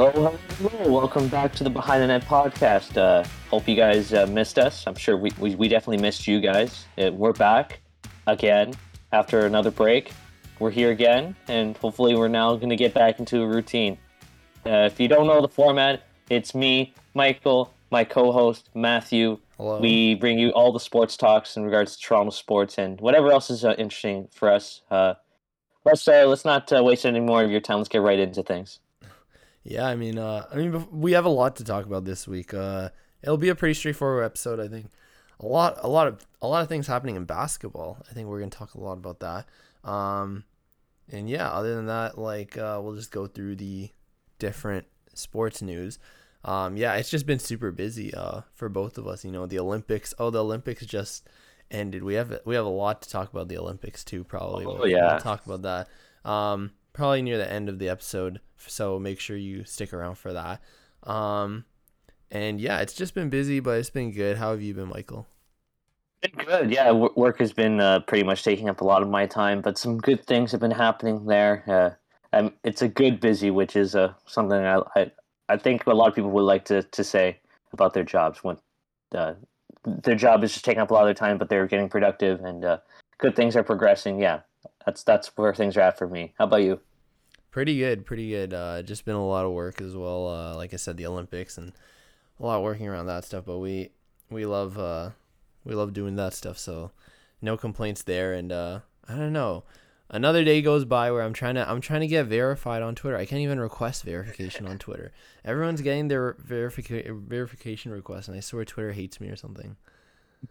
Hello, hello, welcome back to the Behind the Net podcast. Uh, hope you guys uh, missed us. I'm sure we, we, we definitely missed you guys. Uh, we're back again after another break. We're here again, and hopefully, we're now going to get back into a routine. Uh, if you don't know the format, it's me, Michael, my co host, Matthew. Hello. We bring you all the sports talks in regards to Toronto sports and whatever else is uh, interesting for us. Uh, let's uh, let's not uh, waste any more of your time. Let's get right into things. Yeah, I mean, uh, I mean, we have a lot to talk about this week. Uh, it'll be a pretty straightforward episode, I think. A lot, a lot of, a lot of things happening in basketball. I think we're gonna talk a lot about that. Um, and yeah, other than that, like, uh, we'll just go through the different sports news. Um, yeah, it's just been super busy. Uh, for both of us, you know, the Olympics. Oh, the Olympics just ended. We have we have a lot to talk about the Olympics too. Probably. Oh, We'll- yeah. We'll talk about that. Um, probably near the end of the episode. So make sure you stick around for that. Um, and yeah, it's just been busy, but it's been good. How have you been, Michael? Been good. Yeah, work has been uh, pretty much taking up a lot of my time, but some good things have been happening there. Uh, um, it's a good busy, which is uh, something I, I I think a lot of people would like to, to say about their jobs when uh, their job is just taking up a lot of their time, but they're getting productive and uh, good things are progressing. Yeah, that's that's where things are at for me. How about you? Pretty good, pretty good. Uh, just been a lot of work as well. Uh, like I said, the Olympics and a lot working around that stuff. But we we love uh, we love doing that stuff. So no complaints there. And uh, I don't know. Another day goes by where I'm trying to I'm trying to get verified on Twitter. I can't even request verification on Twitter. Everyone's getting their verification verification requests, and I swear Twitter hates me or something.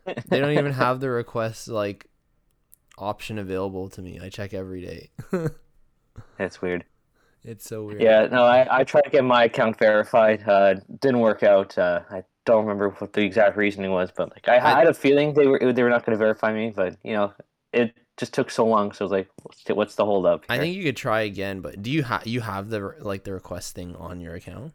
They don't even have the request like option available to me. I check every day. That's weird. It's so weird. Yeah, no, I, I tried to get my account verified. Uh, didn't work out. Uh, I don't remember what the exact reasoning was, but like I, I had a feeling they were they were not going to verify me, but you know, it just took so long. So I was like, what's the, hold up? I think you could try again, but do you have you have the like the request thing on your account?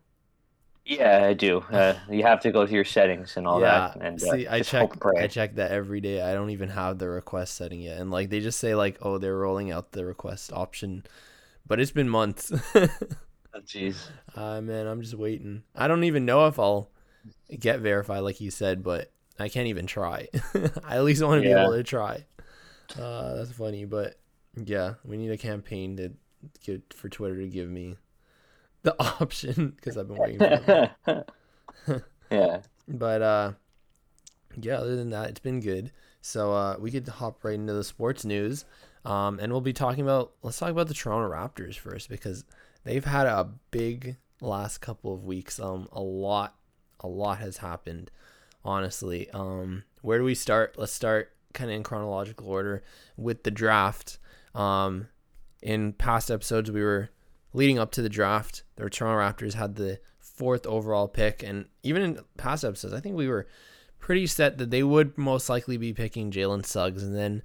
yeah, I do. Uh, you have to go to your settings and all that, and uh, See, I check hope and pray. I check that every day. I don't even have the request setting yet, and like they just say like, oh, they're rolling out the request option, but it's been months. Oh, Jeez. uh, man, I'm just waiting. I don't even know if I'll get verified, like you said, but I can't even try. I at least want to Yeah. be able to try. Uh, that's funny, but yeah, we need a campaign to get for Twitter to give me the option because I've been waiting for yeah. But uh, yeah, other than that, it's been good. So uh, we could hop right into the sports news, um, and we'll be talking about. Let's talk about the Toronto Raptors first because they've had a big last couple of weeks. Um, a lot, a lot has happened. Honestly, um, where do we start? Let's start kind of in chronological order with the draft. Um, in past episodes, we were leading up to the draft. The Toronto Raptors had the fourth overall pick, and even in past episodes, I think we were pretty set that they would most likely be picking Jalen Suggs. And then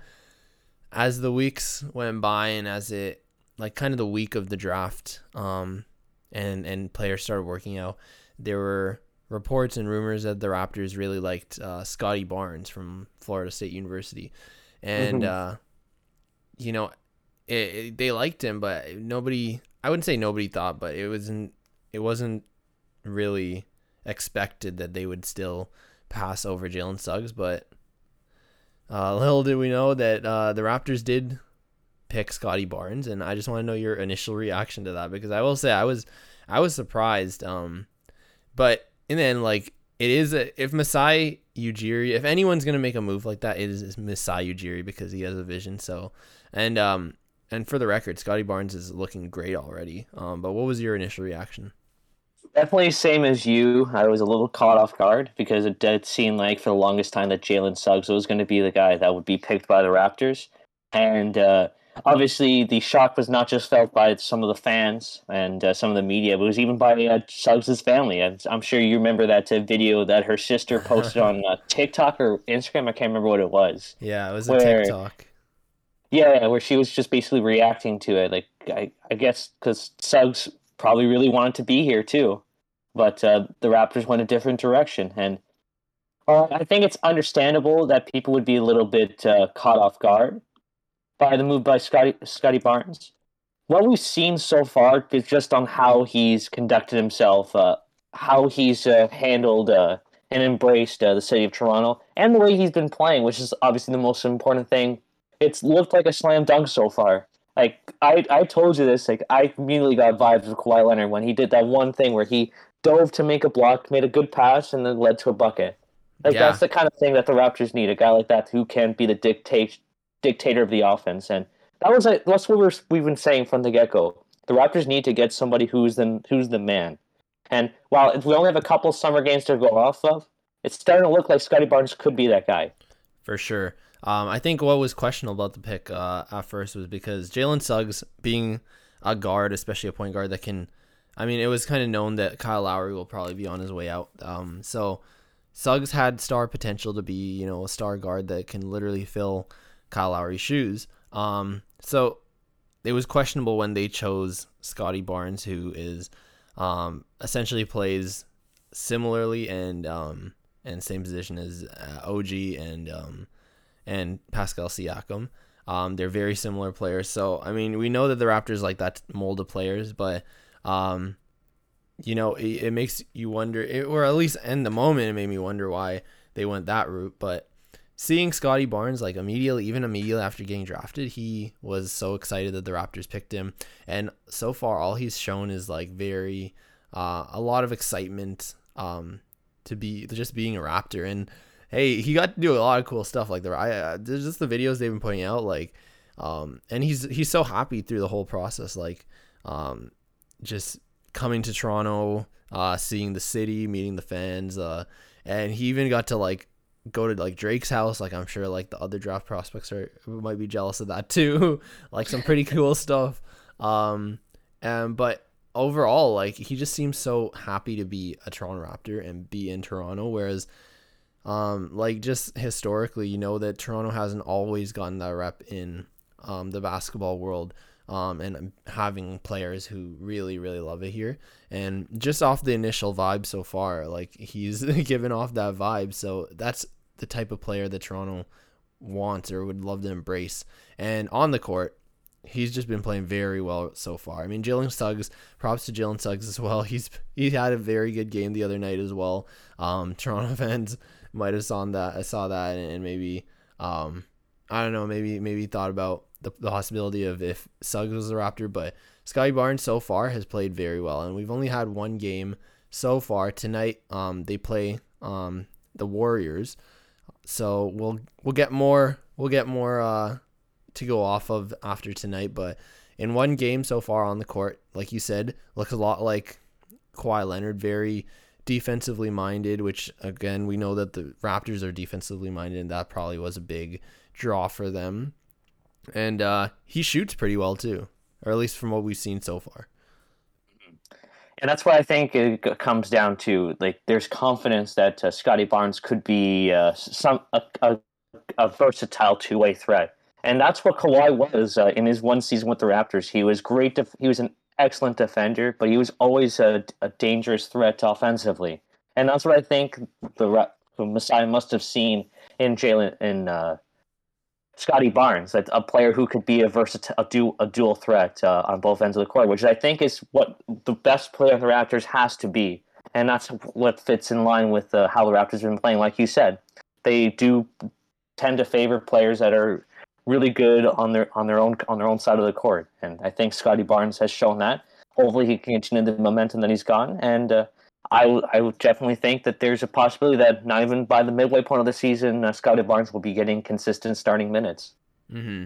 as the weeks went by, and as it like kind of the week of the draft, um, and and players started working out, there were reports and rumors that the Raptors really liked uh, Scottie Barnes from Florida State University, and Mhm. uh, you know, it, it- they liked him, but nobody. I wouldn't say nobody thought, but it wasn't. It wasn't really expected that they would still pass over Jalen Suggs, but uh, little did we know that uh, the Raptors did pick Scottie Barnes, and I just want to know your initial reaction to that because I will say I was I was surprised. Um, but the end, like it is a, if Masai Ujiri, if anyone's gonna make a move like that, it is, is Masai Ujiri because he has a vision. So, and um, and for the record, Scottie Barnes is looking great already. Um, but what was your initial reaction? Definitely same as you. I was a little caught off guard because it did seem like for the longest time that Jalen Suggs was going to be the guy that would be picked by the Raptors. And uh, obviously, the shock was not just felt by some of the fans and uh, some of the media, but it was even by uh, Suggs' family. And I'm sure you remember that uh, video that her sister posted on uh, TikTok or Instagram. I can't remember what it was. Yeah, it was a TikTok. Yeah, where she was just basically reacting to it. Like, I, I guess because Suggs probably really wanted to be here too, but uh, the Raptors went a different direction. And uh, I think it's understandable that people would be a little bit uh, caught off guard by the move by Scottie, Scottie Barnes. what we've seen so far is just on how he's conducted himself, uh, how he's uh, handled uh, and embraced the city of Toronto, and the way he's been playing, which is obviously the most important thing. It's looked like a slam dunk so far. Like I, I told you this. Like I immediately got vibes with Kawhi Leonard when he did that one thing where he dove to make a block, made a good pass, and then led to a bucket. Like Yeah. that's the kind of thing that the Raptors need. A guy like that who can be the dictate dictator of the offense, and that was like that's what we're, we've been saying from the get go. The Raptors need to get somebody who's the who's the man. And while we only have a couple summer games to go off of, it's starting to look like Scottie Barnes could be that guy. for sure. Um, I think what was questionable about the pick uh, at first was because Jalen Suggs being a guard, especially a point guard that can. I mean, it was kind of known that Kyle Lowry will probably be on his way out. Um, so Suggs had star potential to be, you know, a star guard that can literally fill Kyle Lowry's shoes. Um, so it was questionable when they chose Scottie Barnes, who is um, essentially plays similarly and um, and same position as uh, OG and um, and Pascal Siakam. Um, they're very similar players. So I mean, we know that the Raptors like that mold of players, but um, you know, it, it makes you wonder, it, or at least in the moment, it made me wonder why they went that route. But seeing Scottie Barnes like immediately, even immediately after getting drafted, he was so excited that the Raptors picked him, and so far all he's shown is like very, uh, a lot of excitement, um, to be just being a Raptor and hey, he got to do a lot of cool stuff. Like the I, uh, just the videos they've been putting out, like, um, and he's he's so happy through the whole process, like, um, just coming to Toronto, uh, seeing the city, meeting the fans, uh, and he even got to like go to like Drake's house. Like I'm sure like the other draft prospects are might be jealous of that too. like some pretty cool stuff. Um, and but overall, like he just seems so happy to be a Toronto Raptor and be in Toronto, whereas um, like just historically, you know that Toronto hasn't always gotten that rep in um, the basketball world. Um, and having players who really, really love it here. And just off the initial vibe so far, like he's given off that vibe. So that's the type of player that Toronto wants or would love to embrace. And on the court, he's just been playing very well so far. I mean, Jalen Suggs, props to Jalen Suggs as well. He's he had a very good game the other night as well. Um, Toronto fans might have saw that. I saw that and maybe um, I don't know, maybe maybe thought about the, the possibility of if Suggs was a Raptor, but Scottie Barnes so far has played very well, and we've only had one game so far tonight. Um, they play um the Warriors, so we'll we'll get more we'll get more uh to go off of after tonight, but in one game so far on the court, like you said, looks a lot like Kawhi Leonard, very defensively minded, which again we know that the Raptors are defensively minded, and that probably was a big draw for them. And uh, he shoots pretty well too, or at least from what we've seen so far. And that's what I think it comes down to. Like, there's confidence that uh, Scottie Barnes could be uh, some a, a, a versatile two way threat, and that's what Kawhi was uh, in his one season with the Raptors. He was great. Def- he was an excellent defender, but he was always a, a dangerous threat offensively, and that's what I think the, Masai must have seen in Jalen in uh, Scottie Barnes, that a player who could be a versatile, a, du- a dual threat uh, on both ends of the court, which I think is what the best player of the Raptors has to be, and that's what fits in line with uh, how the Raptors have been playing. Like you said, they do tend to favor players that are really good on their on their own on their own side of the court, and I think Scottie Barnes has shown that. Hopefully, he can continue the momentum that he's gotten, and uh, I I would definitely think that there's a possibility that not even by the midway point of the season, uh, Scottie Barnes will be getting consistent starting minutes. Mm-hmm.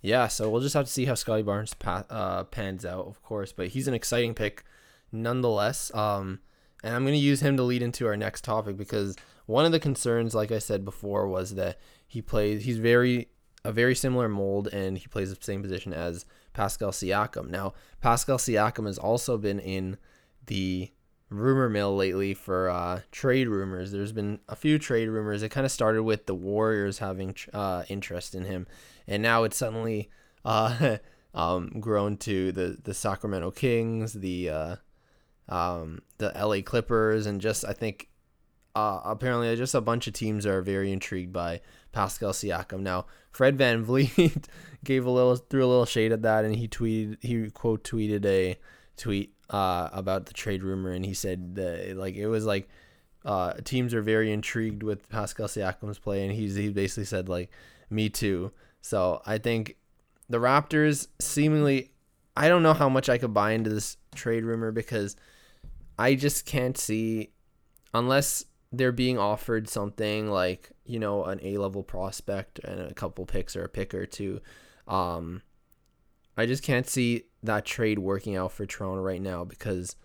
Yeah, so we'll just have to see how Scottie Barnes pa- uh, pans out, of course. But he's an exciting pick, nonetheless. Um, and I'm going to use him to lead into our next topic because one of the concerns, like I said before, was that he plays. He's very a very similar mold, and he plays the same position as Pascal Siakam. Now, Pascal Siakam has also been in the rumor mill lately for uh, trade rumors. There's been a few trade rumors. It kind of started with the Warriors having uh, interest in him, and now it's suddenly uh, um, grown to the the Sacramento Kings, the uh, um, the LA Clippers, and just I think uh, apparently just a bunch of teams are very intrigued by Pascal Siakam. Now, Fred VanVleet gave a little threw a little shade at that and he tweeted he quote tweeted a tweet uh, about the trade rumor and he said that like it was like uh, teams are very intrigued with Pascal Siakam's play and he's he basically said like me too. So, I think the Raptors seemingly I don't know how much I could buy into this trade rumor because I just can't see unless they're being offered something like you know an A level prospect and a couple picks or a pick or two. Um, I just can't see that trade working out for Toronto right now because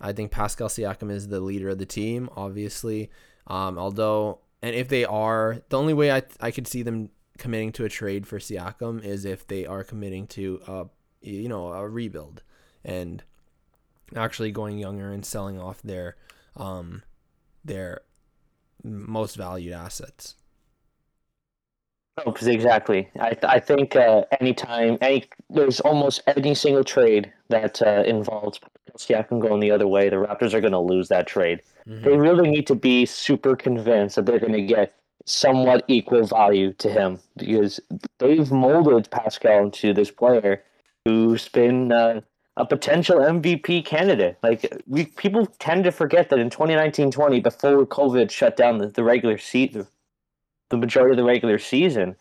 I think Pascal Siakam is the leader of the team, obviously. Um, although, and if they are, the only way I I could see them committing to a trade for Siakam is if they are committing to a you know a rebuild and actually going younger and selling off their um their most valued assets. Oh, exactly. I I think uh, anytime any there's almost any single trade that uh, involves Siakam going the other way, the Raptors are going to lose that trade. Mm-hmm. They really need to be super convinced that they're going to get somewhat equal value to him because they've molded Pascal into this player who's been uh, a potential MVP candidate. Like we people tend to forget that in 2019-20, before COVID shut down the, the regular season, the majority of the regular season,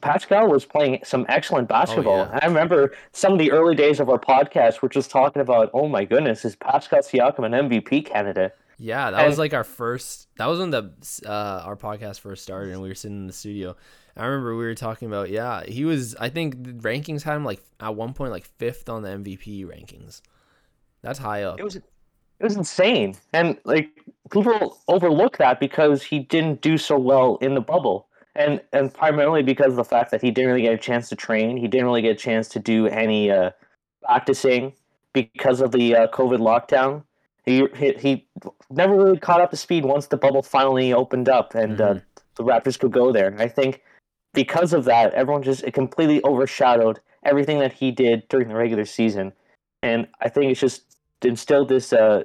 Pascal was playing some excellent basketball. Oh, yeah. I remember some of the early days of our podcast, which was talking about, oh my goodness, is Pascal Siakam an MVP candidate? Yeah, that and, was like our first. That was when the uh, our podcast first started, and we were sitting in the studio. I remember we were talking about yeah, he was I think the rankings had him like at one point like fifth on the MVP rankings. That's high up. It was it was insane. And like people overlook that because he didn't do so well in the bubble. And and primarily because of the fact that he didn't really get a chance to train, he didn't really get a chance to do any uh, practicing because of the uh, COVID lockdown. He, he, he never really caught up to speed once the bubble finally opened up and uh, mm-hmm. uh, the Raptors could go there. And I think because of that, everyone just it completely overshadowed everything that he did during the regular season, and I think it's just instilled this uh,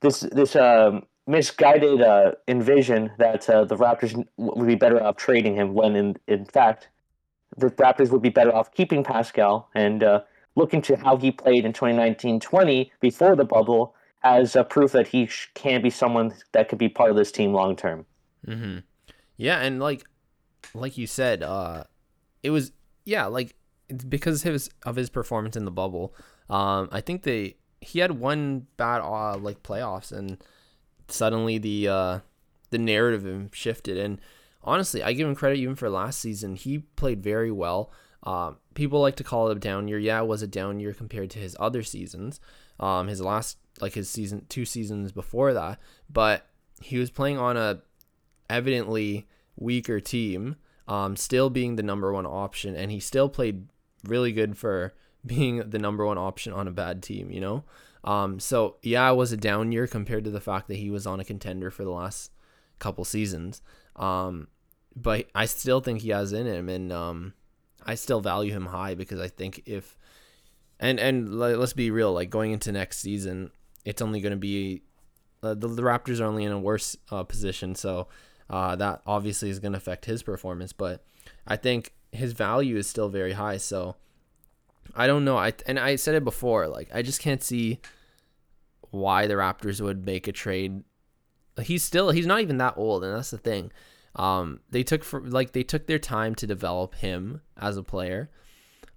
this this um, misguided uh, envision that uh, the Raptors would be better off trading him when in in fact the Raptors would be better off keeping Pascal and uh, looking to how he played in 2019-20 before the bubble as a proof that he can be someone that could be part of this team long term. Mm-hmm. Yeah, and like like you said, uh, it was yeah, like because of his of his performance in the bubble. Um, I think they he had one bad uh, like playoffs, and suddenly the uh, the narrative shifted. And honestly, I give him credit even for last season. He played very well. Um, people like to call it a down year. Yeah, it was a down year compared to his other seasons. Um, his last like his season two seasons before that, but he was playing on a evidently weaker team, um, still being the number one option, and he still played really good for being the number one option on a bad team, you know? Um, so yeah, it was a down year compared to the fact that he was on a contender for the last couple seasons. Um, but I still think he has in him, and um, I still value him high because I think if and and let's be real, like going into next season, it's only going to be uh, the, the Raptors are only in a worse uh, position, so uh, that obviously is going to affect his performance, but I think his value is still very high. So I don't know. I and I said it before. Like I just can't see why the Raptors would make a trade. He's still he's not even that old, and that's the thing. Um, they took for like they took their time to develop him as a player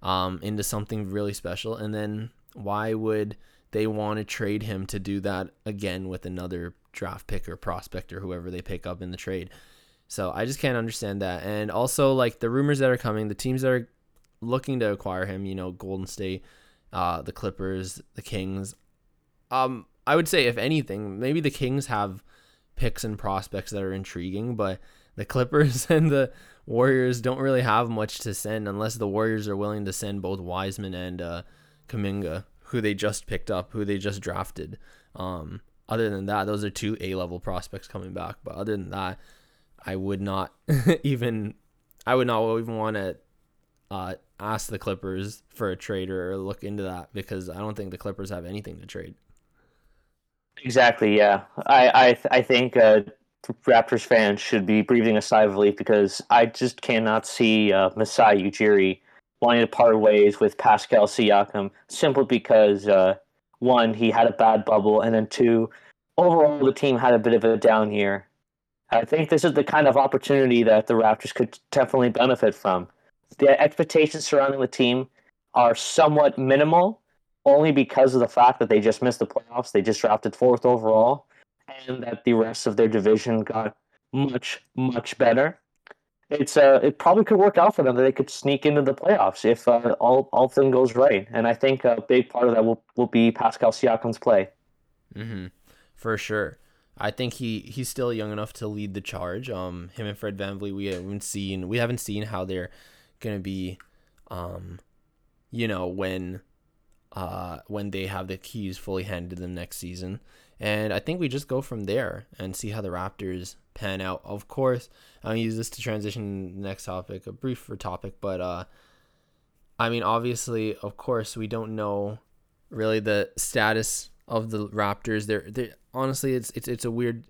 um, into something really special, and then why would they want to trade him to do that again with another draft pick or prospect or whoever they pick up in the trade. So I just can't understand that. And also like the rumors that are coming, the teams that are looking to acquire him, you know, Golden State, uh, the Clippers, the Kings. Um, I would say if anything, maybe the Kings have picks and prospects that are intriguing, but the Clippers and the Warriors don't really have much to send unless the Warriors are willing to send both Wiseman and uh, Kuminga, who they just picked up, who they just drafted. Um, other than that, those are two A level prospects coming back. But other than that, I would not even I would not even want to uh, ask the Clippers for a trade or look into that because I don't think the Clippers have anything to trade. Exactly. Yeah, I I I think uh, Raptors fans should be breathing a sigh of relief because I just cannot see uh, Masai Ujiri wanting to part ways with Pascal Siakam simply because uh, one, he had a bad bubble, and then two, overall the team had a bit of a down year. I think this is the kind of opportunity that the Raptors could definitely benefit from. The expectations surrounding the team are somewhat minimal, only because of the fact that they just missed the playoffs. They just drafted fourth overall, and that the rest of their division got much, much better. It's uh, it probably could work out for them that they could sneak into the playoffs if uh, all all thing goes right. And I think a big part of that will, will be Pascal Siakam's play. Mm-hmm. For sure. I think he, he's still young enough to lead the charge. Um, him and Fred VanVleet, we haven't seen we haven't seen how they're gonna be, um, you know when, uh, when they have the keys fully handed to them next season. And I think we just go from there and see how the Raptors pan out. Of course, I'll use this to transition to the next topic, a briefer topic, but uh, I mean, obviously, of course, we don't know really the status of the Raptors. They're, they honestly, it's it's it's a weird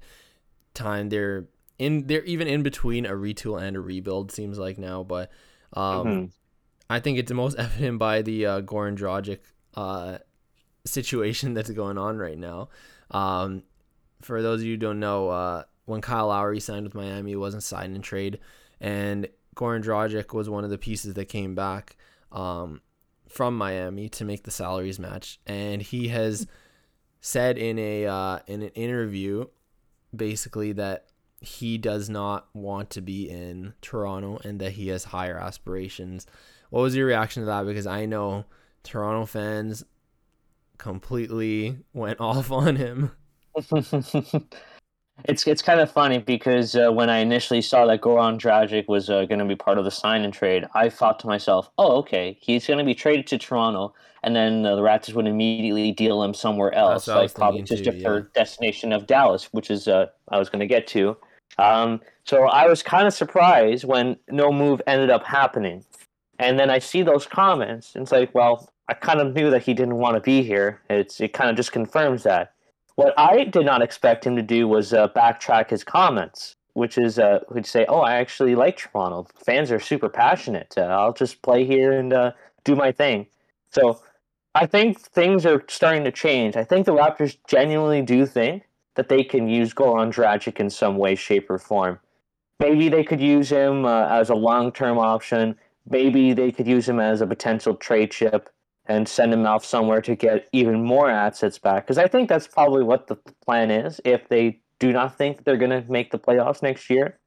time. They're in they're even in between a retool and a rebuild. Seems like now, but um, mm-hmm. I think it's most evident by the uh, Goran Dragic uh, situation that's going on right now. Um, for those of you who don't know, uh, when Kyle Lowry signed with Miami, it wasn't signed in trade, and Goran Dragic was one of the pieces that came back um, from Miami to make the salaries match, and he has said in a uh, in an interview basically that he does not want to be in Toronto and that he has higher aspirations. What was your reaction to that? Because I know Toronto fans completely went off on him. it's it's kind of funny because uh, when I initially saw that Goran Dragic was uh, going to be part of the sign and trade, I thought to myself, "Oh, okay, he's going to be traded to Toronto, and then uh, the Raptors would immediately deal him somewhere else, like probably just too, yeah. destination of Dallas, which is uh, I was going to get to." Um, so I was kind of surprised when no move ended up happening, and then I see those comments, and it's like, well, I kind of knew that he didn't want to be here. It's it kind of just confirms that. What I did not expect him to do was uh, backtrack his comments, which is uh, would say, "Oh, I actually like Toronto. Fans are super passionate. Uh, I'll just play here and uh, do my thing." So I think things are starting to change. I think the Raptors genuinely do think that they can use Goran Dragic in some way, shape, or form. Maybe they could use him uh, as a long-term option. Maybe they could use him as a potential trade chip and send him off somewhere to get even more assets back. Because I think that's probably what the plan is if they do not think they're going to make the playoffs next year.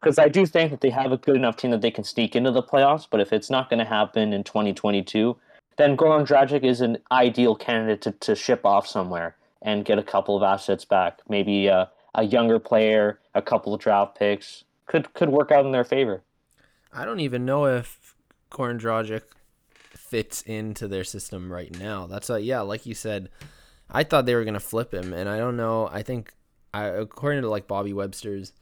Because I do think that they have a good enough team that they can sneak into the playoffs. But if it's not going to happen in 2022, then Goran Dragic is an ideal candidate to, to ship off somewhere and get a couple of assets back. Maybe a younger player, a couple of draft picks could could work out in their favor. I don't even know if Goran Dragic fits into their system right now. That's a, yeah, like you said, I thought they were gonna flip him, and I don't know. I think, I, according to like Bobby Webster's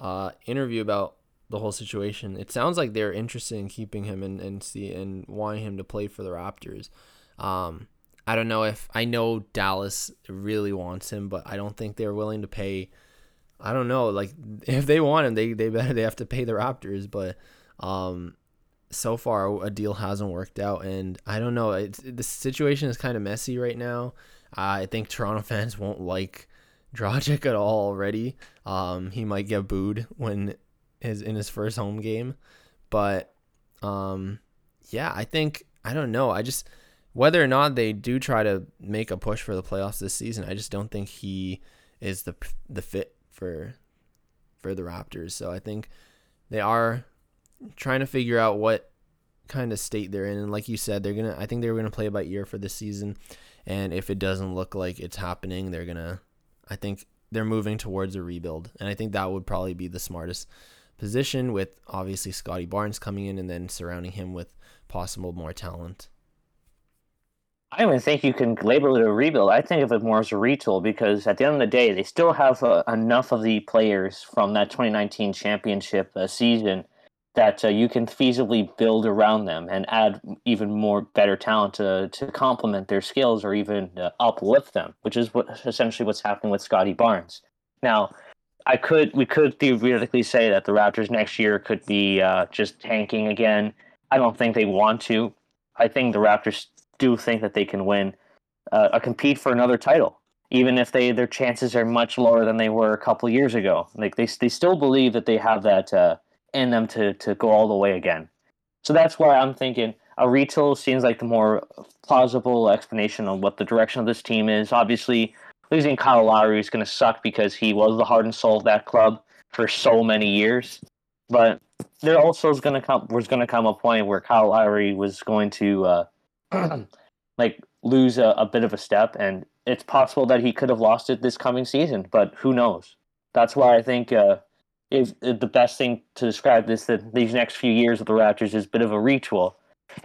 uh, interview about the whole situation, it sounds like they're interested in keeping him and and see and wanting him to play for the Raptors. Um, I don't know if I know Dallas really wants him, but I don't think they're willing to pay. I don't know, like if they want him, they they better they have to pay the Raptors, but um, so far a deal hasn't worked out, and I don't know. It's, the situation is kind of messy right now. Uh, I think Toronto fans won't like Dragic at all already. Um, he might get booed when his in his first home game, but um, yeah, I think I don't know. I just whether or not they do try to make a push for the playoffs this season, I just don't think he is the the fit for for the Raptors. So I think they are trying to figure out what kind of state they're in. And like you said, they're gonna. I think they're gonna play by ear for this season. And if it doesn't look like it's happening, they're gonna. I think they're moving towards a rebuild, and I think that would probably be the smartest position. With obviously Scottie Barnes coming in and then surrounding him with possible more talent. I don't even think you can label it a rebuild. I think of it more as a retool because at the end of the day, they still have uh, enough of the players from that 2019 championship uh, season that uh, you can feasibly build around them and add even more better talent to, to complement their skills or even uh, uplift them, which is what essentially what's happening with Scottie Barnes. Now, I could we could theoretically say that the Raptors next year could be uh, just tanking again. I don't think they want to. I think the Raptors do think that they can win uh, a compete for another title, even if they their chances are much lower than they were a couple years ago. Like they they still believe that they have that uh, in them to to go all the way again. So that's why I'm thinking a retool seems like the more plausible explanation on what the direction of this team is. Obviously, losing Kyle Lowry is going to suck because he was the heart and soul of that club for so many years. But there also is going to come was going to come a point where Kyle Lowry was going to uh, like lose a, a bit of a step, and it's possible that he could have lost it this coming season. But who knows? That's why I think uh, if, if the best thing to describe this that these next few years of the Raptors is a bit of a retool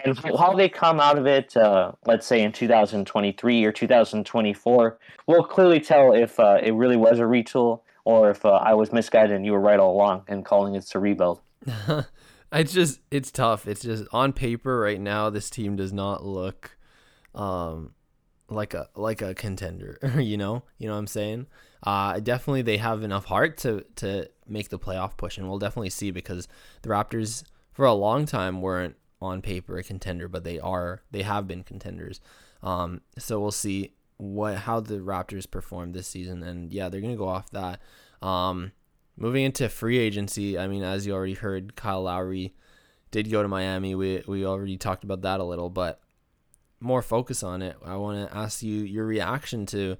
and how they come out of it, uh, let's say in 2023 or 2024, we'll clearly tell if uh, it really was a retool or if uh, I was misguided and you were right all along and calling it a rebuild. it's just it's tough. It's just on paper right now. This team does not look um, like a like a contender. you know, you know what I'm saying. Uh, definitely they have enough heart to to make the playoff push, and we'll definitely see because the Raptors for a long time weren't on paper a contender, but they are they have been contenders. Um, so we'll see what how the Raptors perform this season, and yeah, they're gonna go off that. Um, moving into free agency, I mean, as you already heard, Kyle Lowry did go to Miami. We we already talked about that a little, but more focus on it. I want to ask you your reaction to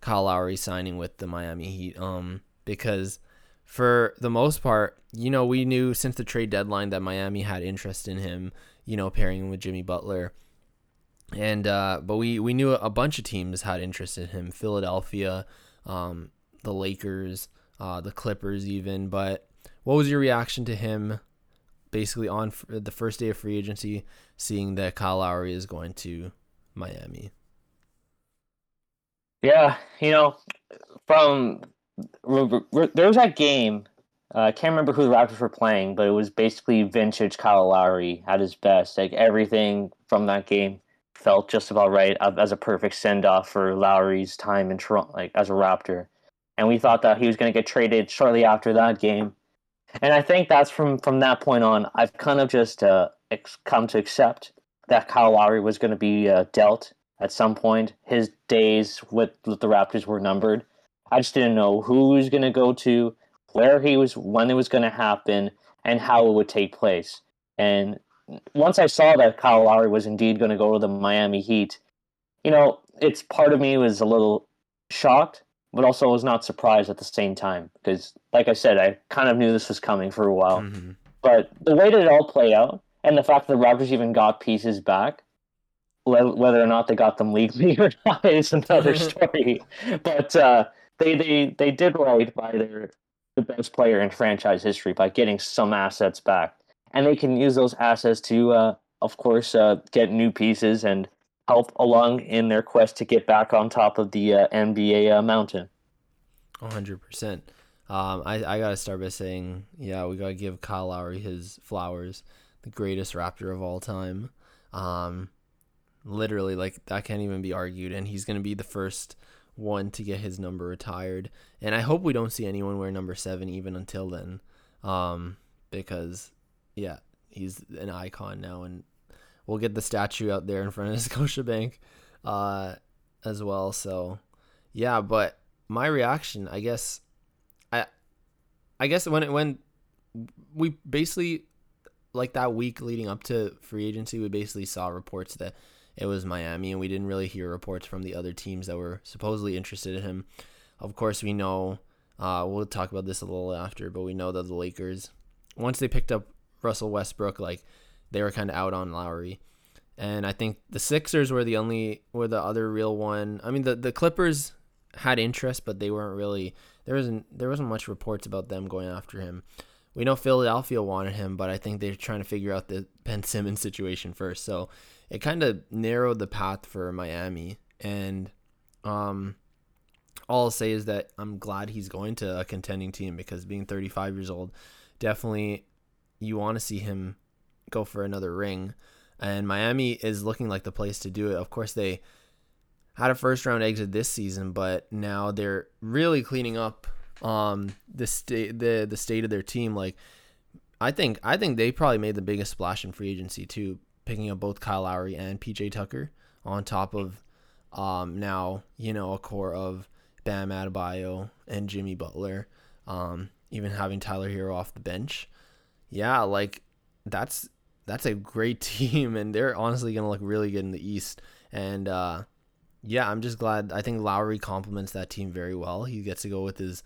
Kyle Lowry signing with the Miami Heat. Um, because for the most part, you know, we knew since the trade deadline that Miami had interest in him, you know, pairing him with Jimmy Butler. And uh, but we we knew a bunch of teams had interest in him, Philadelphia, um, the Lakers, uh, the Clippers, even. But what was your reaction to him, basically on the first day of free agency, seeing that Kyle Lowry is going to Miami? Yeah, you know, from there was that game. Uh, I can't remember who the Raptors were playing, but it was basically vintage Kyle Lowry at his best. Like everything from that game felt just about right as a perfect send off for Lowry's time in Toronto, like as a Raptor. And we thought that he was going to get traded shortly after that game. And I think that's from from that point on, I've kind of just uh, ex- come to accept that Kyle Lowry was going to be uh, dealt at some point. His days with, the Raptors were numbered. I just didn't know who he was going to go to, where he was, when it was going to happen, and how it would take place. And once I saw that Kyle Lowry was indeed going to go to the Miami Heat, you know, it's part of me was a little shocked, but also was not surprised at the same time because, like I said, I kind of knew this was coming for a while. Mm-hmm. But the way that it all played out, and the fact that the Raptors even got pieces back, whether or not they got them legally or not is another story. but uh, they they they did right by their the best player in franchise history by getting some assets back, and they can use those assets to, uh, of course, uh, get new pieces and help along in their quest to get back on top of the uh, NBA uh, mountain. One hundred percent. Um, I I gotta start by saying, yeah, we gotta give Kyle Lowry his flowers, the greatest Raptor of all time. Um, literally, like that can't even be argued, and he's gonna be the first one to get his number retired. And I hope we don't see anyone wear number seven even until then. Um, because yeah, he's an icon now and we'll get the statue out there in front of the Scotiabank uh as well. So yeah, but my reaction, I guess I I guess when it when we basically like that week leading up to free agency, we basically saw reports that it was Miami, and we didn't really hear reports from the other teams that were supposedly interested in him. Of course, we know, uh, we'll talk about this a little after, but we know that the Lakers, once they picked up Russell Westbrook, like they were kind of out on Lowry. And I think the Sixers were the only, were the other real one. I mean, the, the Clippers had interest, but they weren't really, there wasn't, there wasn't much reports about them going after him. We know Philadelphia wanted him, but I think they're trying to figure out the Ben Simmons situation first. So it kind of narrowed the path for Miami. And um, all I'll say is that I'm glad he's going to a contending team because being 35 years old, definitely you want to see him go for another ring. And Miami is looking like the place to do it. Of course, they had a first round exit this season, but now they're really cleaning up um, the state the the state of their team. Like, I think I think they probably made the biggest splash in free agency too, picking up both Kyle Lowry and PJ Tucker on top of um, now you know a core of Bam Adebayo and Jimmy Butler, um, even having Tyler Herro off the bench. Yeah, like that's that's a great team, and they're honestly gonna look really good in the East. And uh, yeah, I'm just glad. I think Lowry complements that team very well. He gets to go with his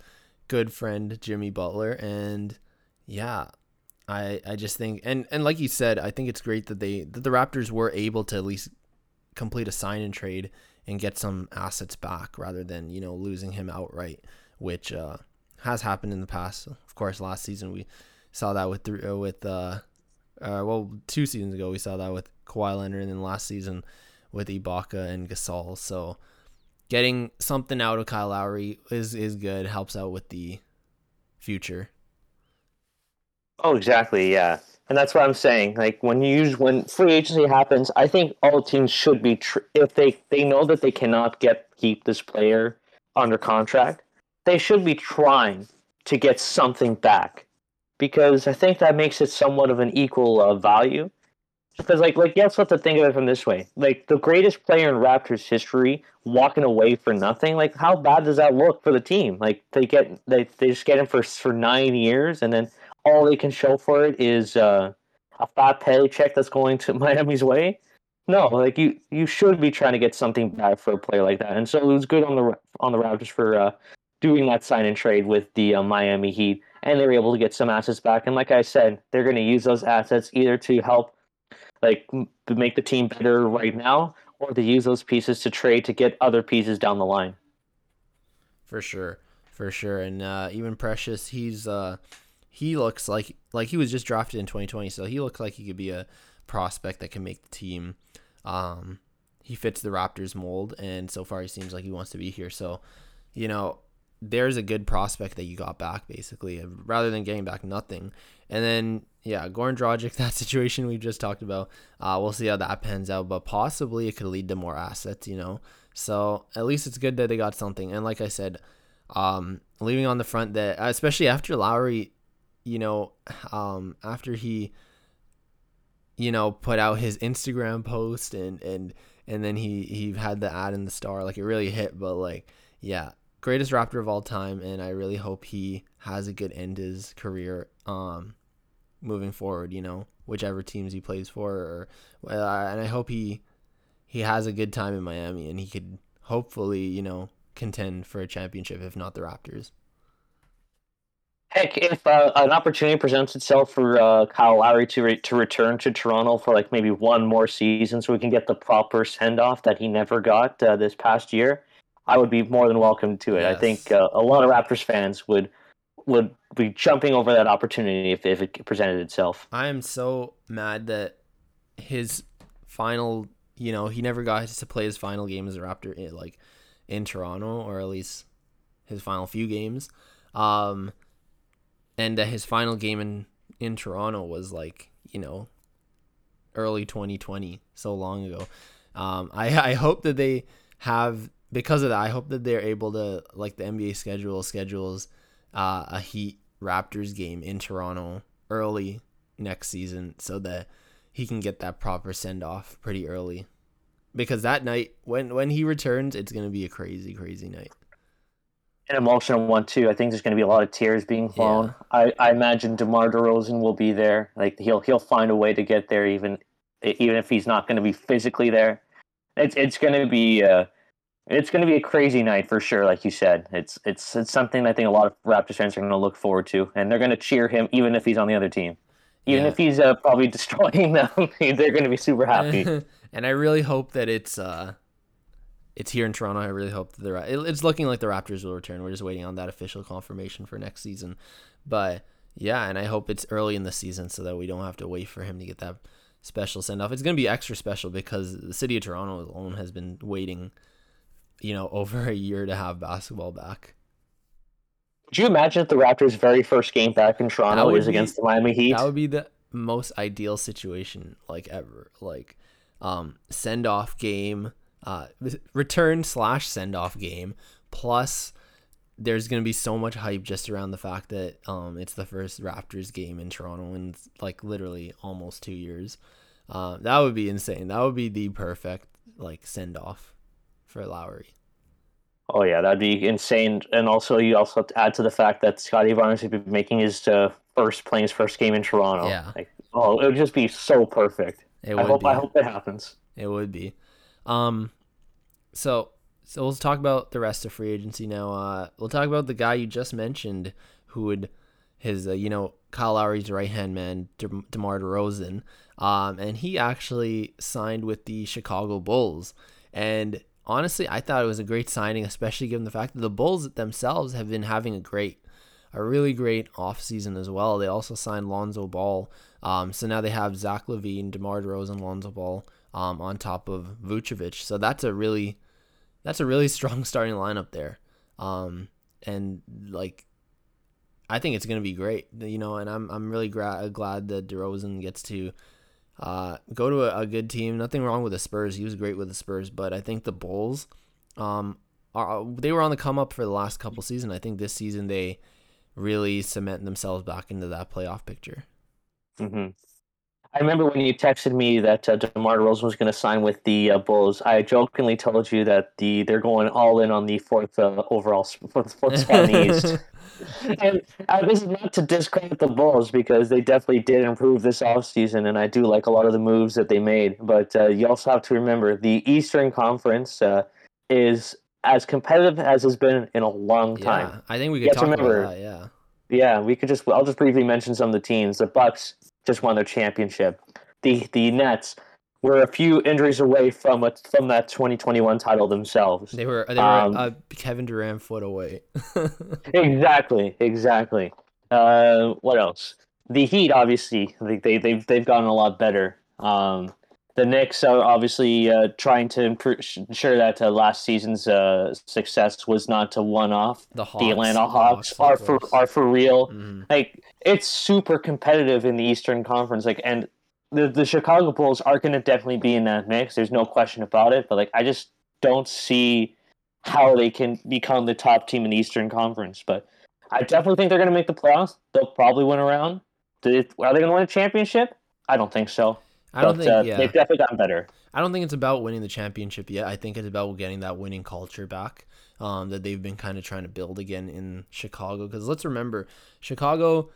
good friend Jimmy Butler, and yeah, I I just think and and like you said, I think it's great that they that the Raptors were able to at least complete a sign and trade and get some assets back rather than you know losing him outright, which uh, has happened in the past. Of course, last season we saw that with with uh, uh, well two seasons ago we saw that with Kawhi Leonard, and then last season with Ibaka and Gasol. So getting something out of Kyle Lowry is is good. Helps out with the future. Oh, exactly. Yeah, and that's what I'm saying. Like when you use when free agency happens, I think all teams should be tr- if they they know that they cannot get keep this player under contract, they should be trying to get something back because I think that makes it somewhat of an equal uh, value because like like you also have to think of it from this way. Like the greatest player in Raptors history walking away for nothing. Like how bad does that look for the team? Like they get they, they just get him for for nine years and then all they can show for it is uh, a fat paycheck that's going to Miami's way. No, like you you should be trying to get something back for a player like that. And so it was good on the on the Raptors for uh, doing that sign and trade with the uh, Miami Heat, and they were able to get some assets back. And like I said, they're going to use those assets either to help like make the team better right now, or to use those pieces to trade to get other pieces down the line. For sure, for sure, and uh, even Precious, he's uh, he looks like like he was just drafted in 2020, so he looks like he could be a prospect that can make the team. Um, he fits the Raptors mold, and so far he seems like he wants to be here. So, you know, there's a good prospect that you got back basically, rather than getting back nothing. And then yeah, Goran Dragic, that situation we just talked about. Uh, we'll see how that pans out, but possibly it could lead to more assets, you know. So at least it's good that they got something. And like I said, um, leaving on the front that especially after Lowry, you know, um, after he, you know, put out his Instagram post and and and then he he had the ad in the star, like it really hit. But like, yeah, greatest Raptor of all time, and I really hope he has a good end his career. Um, moving forward. You know, whichever teams he plays for, or and I hope he he has a good time in Miami and he could hopefully you know contend for a championship, if not the Raptors. Heck, if uh, an opportunity presents itself for uh, Kyle Lowry to re- to return to Toronto for like maybe one more season, so we can get the proper send off that he never got uh, this past year, I would be more than welcome to it. Yes. I think uh, a lot of Raptors fans would would be jumping over that opportunity if, if it presented itself. I am so mad that his final, you know, he never got to play his final game as a Raptor in, like in Toronto, or at least his final few games. Um, and uh, his final game in in Toronto was like you know early 2020, so long ago. Um, I I hope that they have because of that. I hope that they're able to like the NBA schedule schedules uh, a Heat Raptors game in Toronto early next season so that he can get that proper send off pretty early. Because that night, when when he returns, it's gonna be a crazy, crazy night. An emotional one too. I think there's gonna be a lot of tears being flown. Yeah. I, I imagine DeMar DeRozan will be there. Like he'll he'll find a way to get there, even even if he's not gonna be physically there. It's it's gonna be uh, it's going to be a crazy night for sure, like you said. It's it's it's something I think a lot of Raptors fans are going to look forward to, and they're going to cheer him even if he's on the other team, even yeah. if he's uh, probably destroying them. they're going to be super happy. and I really hope that it's uh, it's here in Toronto. I really hope that the it's looking like the Raptors will return. We're just waiting on that official confirmation for next season, but yeah, and I hope it's early in the season so that we don't have to wait for him to get that special send off. It's going to be extra special because the city of Toronto alone has been waiting you know, over a year to have basketball back. Could you imagine if the Raptors' very first game back in Toronto was be, against the Miami Heat? That would be the most ideal situation like ever. Like um, send off game, uh, return slash send off game, plus there's gonna be so much hype just around the fact that um it's the first Raptors game in Toronto in like literally almost two years. Uh, that would be insane. That would be the perfect like send off for Lowry. Oh yeah, that'd be insane. And also, you also have to add to the fact that Scottie Barnes would be making his uh, first playing his first game in Toronto. Yeah. Like, oh, it would just be so perfect. It I would hope be. I hope it happens. It would be. Um, so so let's talk about the rest of free agency now. Uh, we'll talk about the guy you just mentioned, who would his uh, you know Kyle Lowry's right hand man, De- DeMar DeRozan. Um, and he actually signed with the Chicago Bulls. And honestly, I thought it was a great signing, especially given the fact that the Bulls themselves have been having a great, a really great offseason as well. They also signed Lonzo Ball. Um, so now they have Zach LaVine, DeMar DeRozan, Lonzo Ball um, on top of Vucevic. So that's a really, that's a really strong starting lineup there. Um, and like, I think it's gonna be great, you know. And I'm I'm really gra- glad that DeRozan gets to uh, go to a, a, good team. Nothing wrong with the Spurs. He was great with the Spurs, but I think the Bulls, um, are they were on the come up for the last couple seasons. I think this season they really cement themselves back into that playoff picture. Mm-hmm. I remember when you texted me that uh, DeMar DeRozan was going to sign with the uh, Bulls. I jokingly told you that the they're going all in on the fourth uh, overall fourth, fourth spot in the East. and uh, this is not to discredit the Bulls because they definitely did improve this offseason, and I do like a lot of the moves that they made. But uh, you also have to remember the Eastern Conference uh, is as competitive as has been in a long time. Yeah, I think we could talk remember, about that. Yeah. Yeah, we could just. I'll just briefly mention some of the teams. The Bucks just won their championship. The the Nets were a few injuries away from a, from that 2021 title themselves. They were they were um, a Kevin Durant foot away. exactly, exactly. Uh, what else? The Heat, obviously, they, they they've they've gotten a lot better. Um, the Knicks are obviously uh, trying to improve, ensure that uh, last season's uh, success was not a one-off. The, Hawks, the Atlanta Hawks, the Hawks are for are for real. Mm-hmm. Like it's super competitive in the Eastern Conference. Like and the the Chicago Bulls are going to definitely be in that mix. There's no question about it. But like I just don't see how they can become the top team in the Eastern Conference. But I definitely think they're going to make the playoffs. They'll probably win around. Are they going to win a championship? I don't think so. I don't but, think uh, yeah. they've definitely gotten better. I don't think it's about winning the championship yet. I think it's about getting that winning culture back um, that they've been kind of trying to build again in Chicago. Because let's remember, Chicago,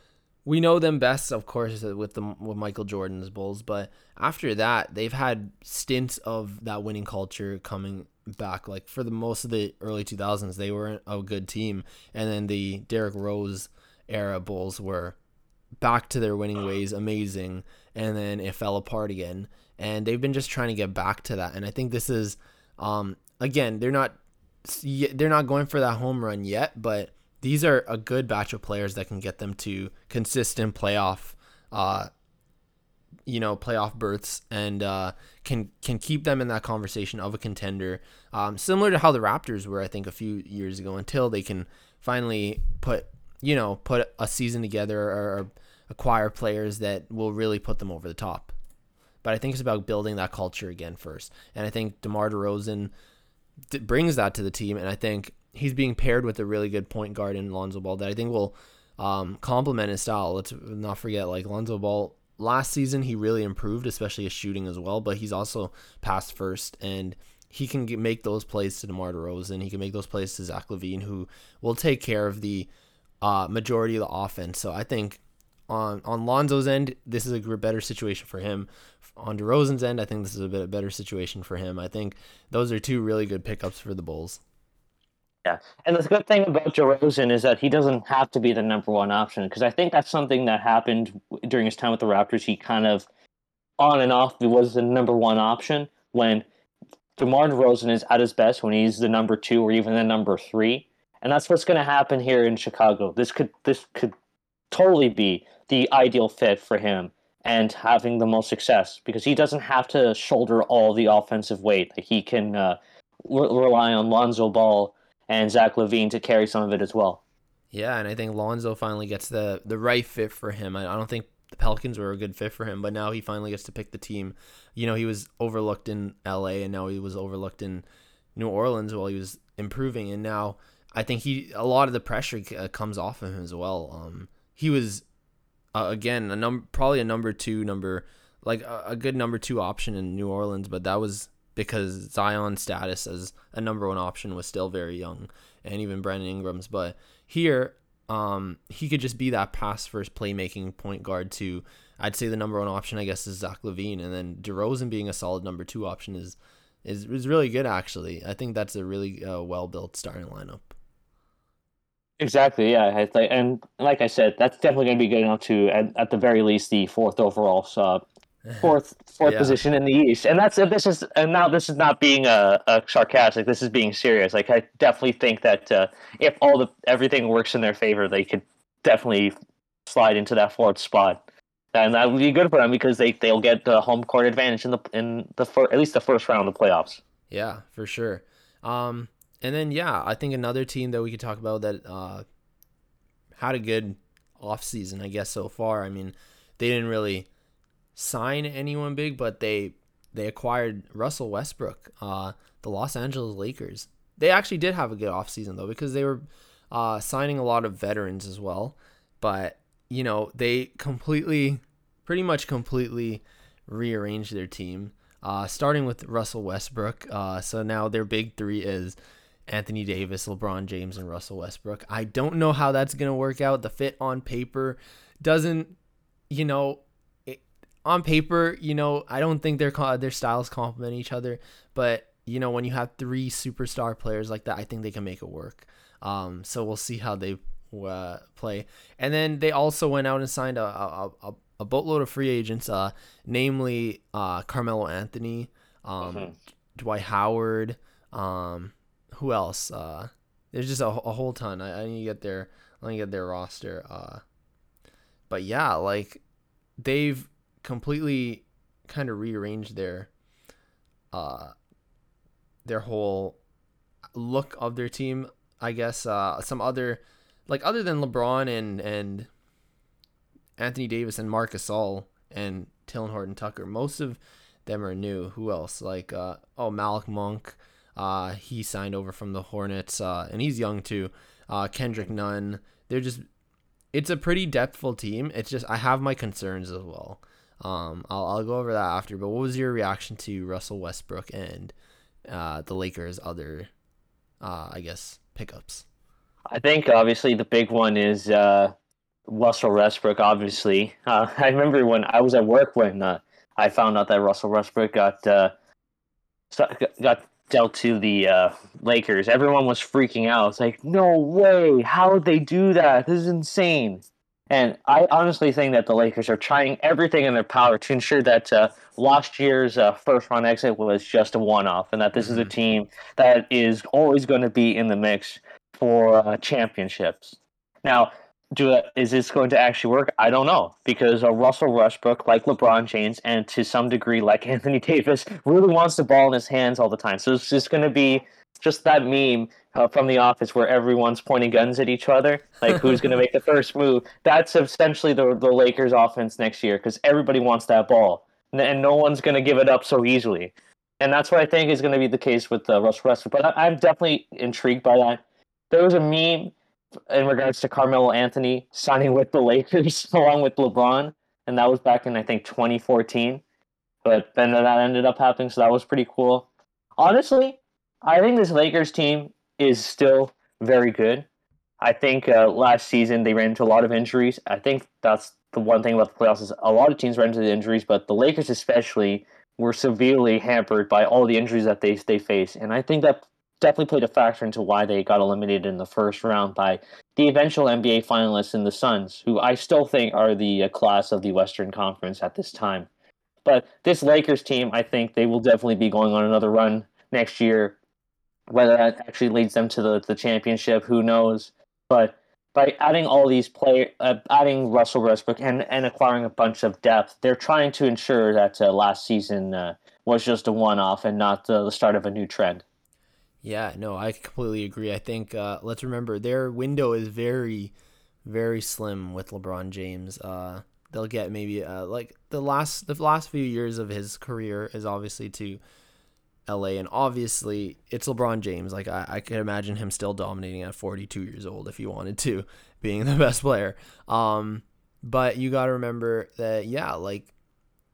we know them best, of course, with the with Michael Jordan's Bulls. But after that, they've had stints of that winning culture coming back. Like for the most of the early 2000s, they were a good team, and then the Derrick Rose era Bulls were back to their winning ways, amazing, and then it fell apart again. And they've been just trying to get back to that. And I think this is, um, again, they're not they're not going for that home run yet, but these are a good batch of players that can get them to consistent playoff, uh, you know, playoff berths and uh, can can keep them in that conversation of a contender, um, similar to how the Raptors were, I think, a few years ago, until they can finally put you know put a season together or, acquire players that will really put them over the top. But I think it's about building that culture again first, and I think DeMar DeRozan brings that to the team, and I think he's being paired with a really good point guard in Lonzo Ball that I think will um, complement his style. Let's not forget, like Lonzo Ball last season, he really improved, especially his shooting as well. But he's also passed first, and he can get, make those plays to DeMar DeRozan. He can make those plays to Zach LaVine, who will take care of the uh, majority of the offense. So I think on on Lonzo's end, this is a better situation for him. On DeRozan's end, I think this is a bit better situation for him. I think those are two really good pickups for the Bulls. Yeah, and the good thing about DeRozan is that he doesn't have to be the number one option because I think that's something that happened during his time with the Raptors. He kind of on and off was the number one option when DeMar DeRozan is at his best when he's the number two or even the number three, and that's what's going to happen here in Chicago. This could this could totally be the ideal fit for him and having the most success because he doesn't have to shoulder all the offensive weight. He can uh, re- rely on Lonzo Ball and Zach LaVine to carry some of it as well. Yeah, and I think Lonzo finally gets the the right fit for him. I, I don't think the Pelicans were a good fit for him, but now he finally gets to pick the team. You know, he was overlooked in LA and now he was overlooked in New Orleans while he was improving and now I think he a lot of the pressure uh, comes off of him as well. Um, he was uh, again a number probably a number two number like a, a, good number two option in New Orleans, but that was because Zion's status as a number one option was still very young, and even Brandon Ingram's. But here, um, he could just be that pass first playmaking point guard to. I'd say the number one option, I guess, is Zach LaVine, and then DeRozan being a solid number two option is is is really good. Actually, I think that's a really uh, well built starting lineup. Exactly. Yeah. And like I said, that's definitely going to be good enough to, at, at the very least, the fourth overall sub fourth fourth yeah. position in the East, and that's this is and now this is not being a, a sarcastic. This is being serious. Like I definitely think that uh, if all the everything works in their favor, they could definitely slide into that fourth spot, and that would be good for them because they they'll get the home court advantage in the in the fir- at least the first round of the playoffs. Yeah, for sure. Um, and then yeah, I think another team that we could talk about that uh, had a good off season, I guess so far. I mean, they didn't really sign anyone big, but they they acquired Russell Westbrook, uh, the Los Angeles Lakers. They actually did have a good offseason though because they were uh, signing a lot of veterans as well. But you know they completely, pretty much completely rearranged their team, uh, starting with Russell Westbrook. Uh, so now their big three is Anthony Davis, LeBron James, and Russell Westbrook. I don't know how that's gonna work out. The fit on paper doesn't, you know, on paper, you know, I don't think their their styles complement each other, but you know, when you have three superstar players like that, I think they can make it work. Um, so we'll see how they uh, play. And then they also went out and signed a a, a, a boatload of free agents, uh, namely uh, Carmelo Anthony, um, mm-hmm. Dwight Howard, um, who else? Uh, there's just a, a whole ton. I, I need to get their let me get their roster. Uh, but yeah, like they've completely kind of rearranged their uh their whole look of their team. I guess uh some other like other than LeBron and and Anthony Davis and Marc Gasol and Talen Horton Tucker, most of them are new. Who else? Like uh oh Malik Monk. Uh he signed over from the Hornets uh and he's young too. Uh Kendrick Nunn. They're just it's a pretty depthful team. It's just I have my concerns as well. Um, I'll, I'll go over that after. But what was your reaction to Russell Westbrook and uh, the Lakers' other, uh, I guess, pickups? I think obviously the big one is uh, Russell Westbrook. Obviously, uh, I remember when I was at work when uh, I found out that Russell Westbrook got uh, got dealt to the uh, Lakers. Everyone was freaking out. It's like, no way! How would they do that? This is insane. And I honestly think that the Lakers are trying everything in their power to ensure that uh, last year's uh, first round exit was just a one off and that this is a mm-hmm. team that is always going to be in the mix for uh, championships. Now, do is this going to actually work? I don't know because uh, Russell Westbrook, like LeBron James, and to some degree like Anthony Davis, really wants the ball in his hands all the time. So it's just going to be just that meme uh, from The Office where everyone's pointing guns at each other, like who's going to make the first move. That's essentially the the Lakers' offense next year because everybody wants that ball, and, and no one's going to give it up so easily. And that's what I think is going to be the case with uh, Russ Westbrook. But I, I'm definitely intrigued by that. There was a meme in regards to Carmelo Anthony signing with the Lakers along with LeBron, and that was back in I think 2014. But then that ended up happening, so that was pretty cool. Honestly, I think this Lakers team is still very good. I think uh, last season they ran into a lot of injuries. I think that's the one thing about the playoffs is a lot of teams ran into the injuries, but the Lakers especially were severely hampered by all the injuries that they they face, and I think that definitely played a factor into why they got eliminated in the first round by the eventual NBA finalists in the Suns, who I still think are the uh, class of the Western Conference at this time. But this Lakers team, I think they will definitely be going on another run next year whether that actually leads them to the, the championship, who knows? But by adding all these play, uh, adding Russell Westbrook and, and acquiring a bunch of depth, they're trying to ensure that uh, last season uh, was just a one-off and not the start of a new trend. Yeah, no, I completely agree. I think uh, let's remember their window is very, very slim with LeBron James. Uh, they'll get maybe uh, like the last the last few years of his career is obviously to LA, and obviously it's LeBron James. Like I, I could imagine him still dominating at 42 years old if he wanted to, being the best player. Um, but you got to remember that, yeah, like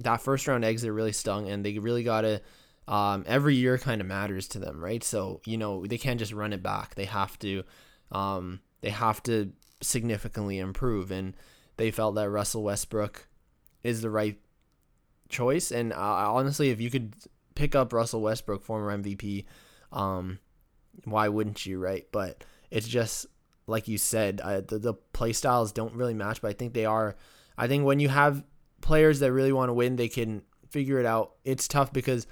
that first round exit really stung, and they really got to. Um, every year kind of matters to them, right? So you know they can't just run it back. They have to, um, they have to significantly improve, and they felt that Russell Westbrook is the right choice. And uh, honestly, if you could pick up Russell Westbrook, former MVP, um, why wouldn't you, right? But it's just like you said, uh, the the play styles don't really match. But I think they are. I think when you have players that really want to win, they can figure it out. It's tough because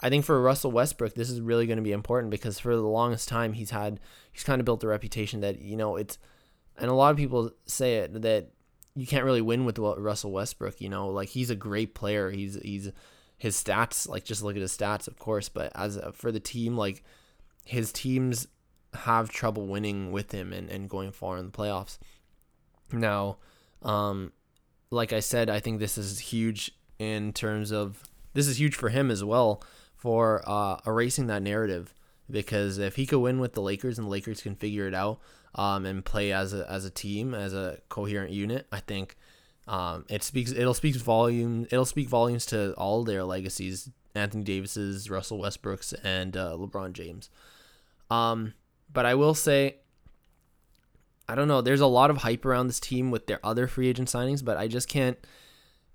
I think for Russell Westbrook, this is really going to be important because for the longest time he's had he's kind of built the reputation that you know it's, and a lot of people say it that you can't really win with Russell Westbrook. You know, like he's a great player. He's he's his stats like just look at his stats, of course. But as a, for the team, like his teams have trouble winning with him and, and going far in the playoffs. Now, um, like I said, I think this is huge in terms of this is huge for him as well for uh, erasing that narrative because if he could win with the Lakers and the Lakers can figure it out, um, and play as a as a team as a coherent unit, I think um, it speaks it'll speak volume it'll speak volumes to all their legacies Anthony Davis's, Russell Westbrook's, and uh, LeBron James. Um, but I will say, I don't know. There's a lot of hype around this team with their other free agent signings, but I just can't.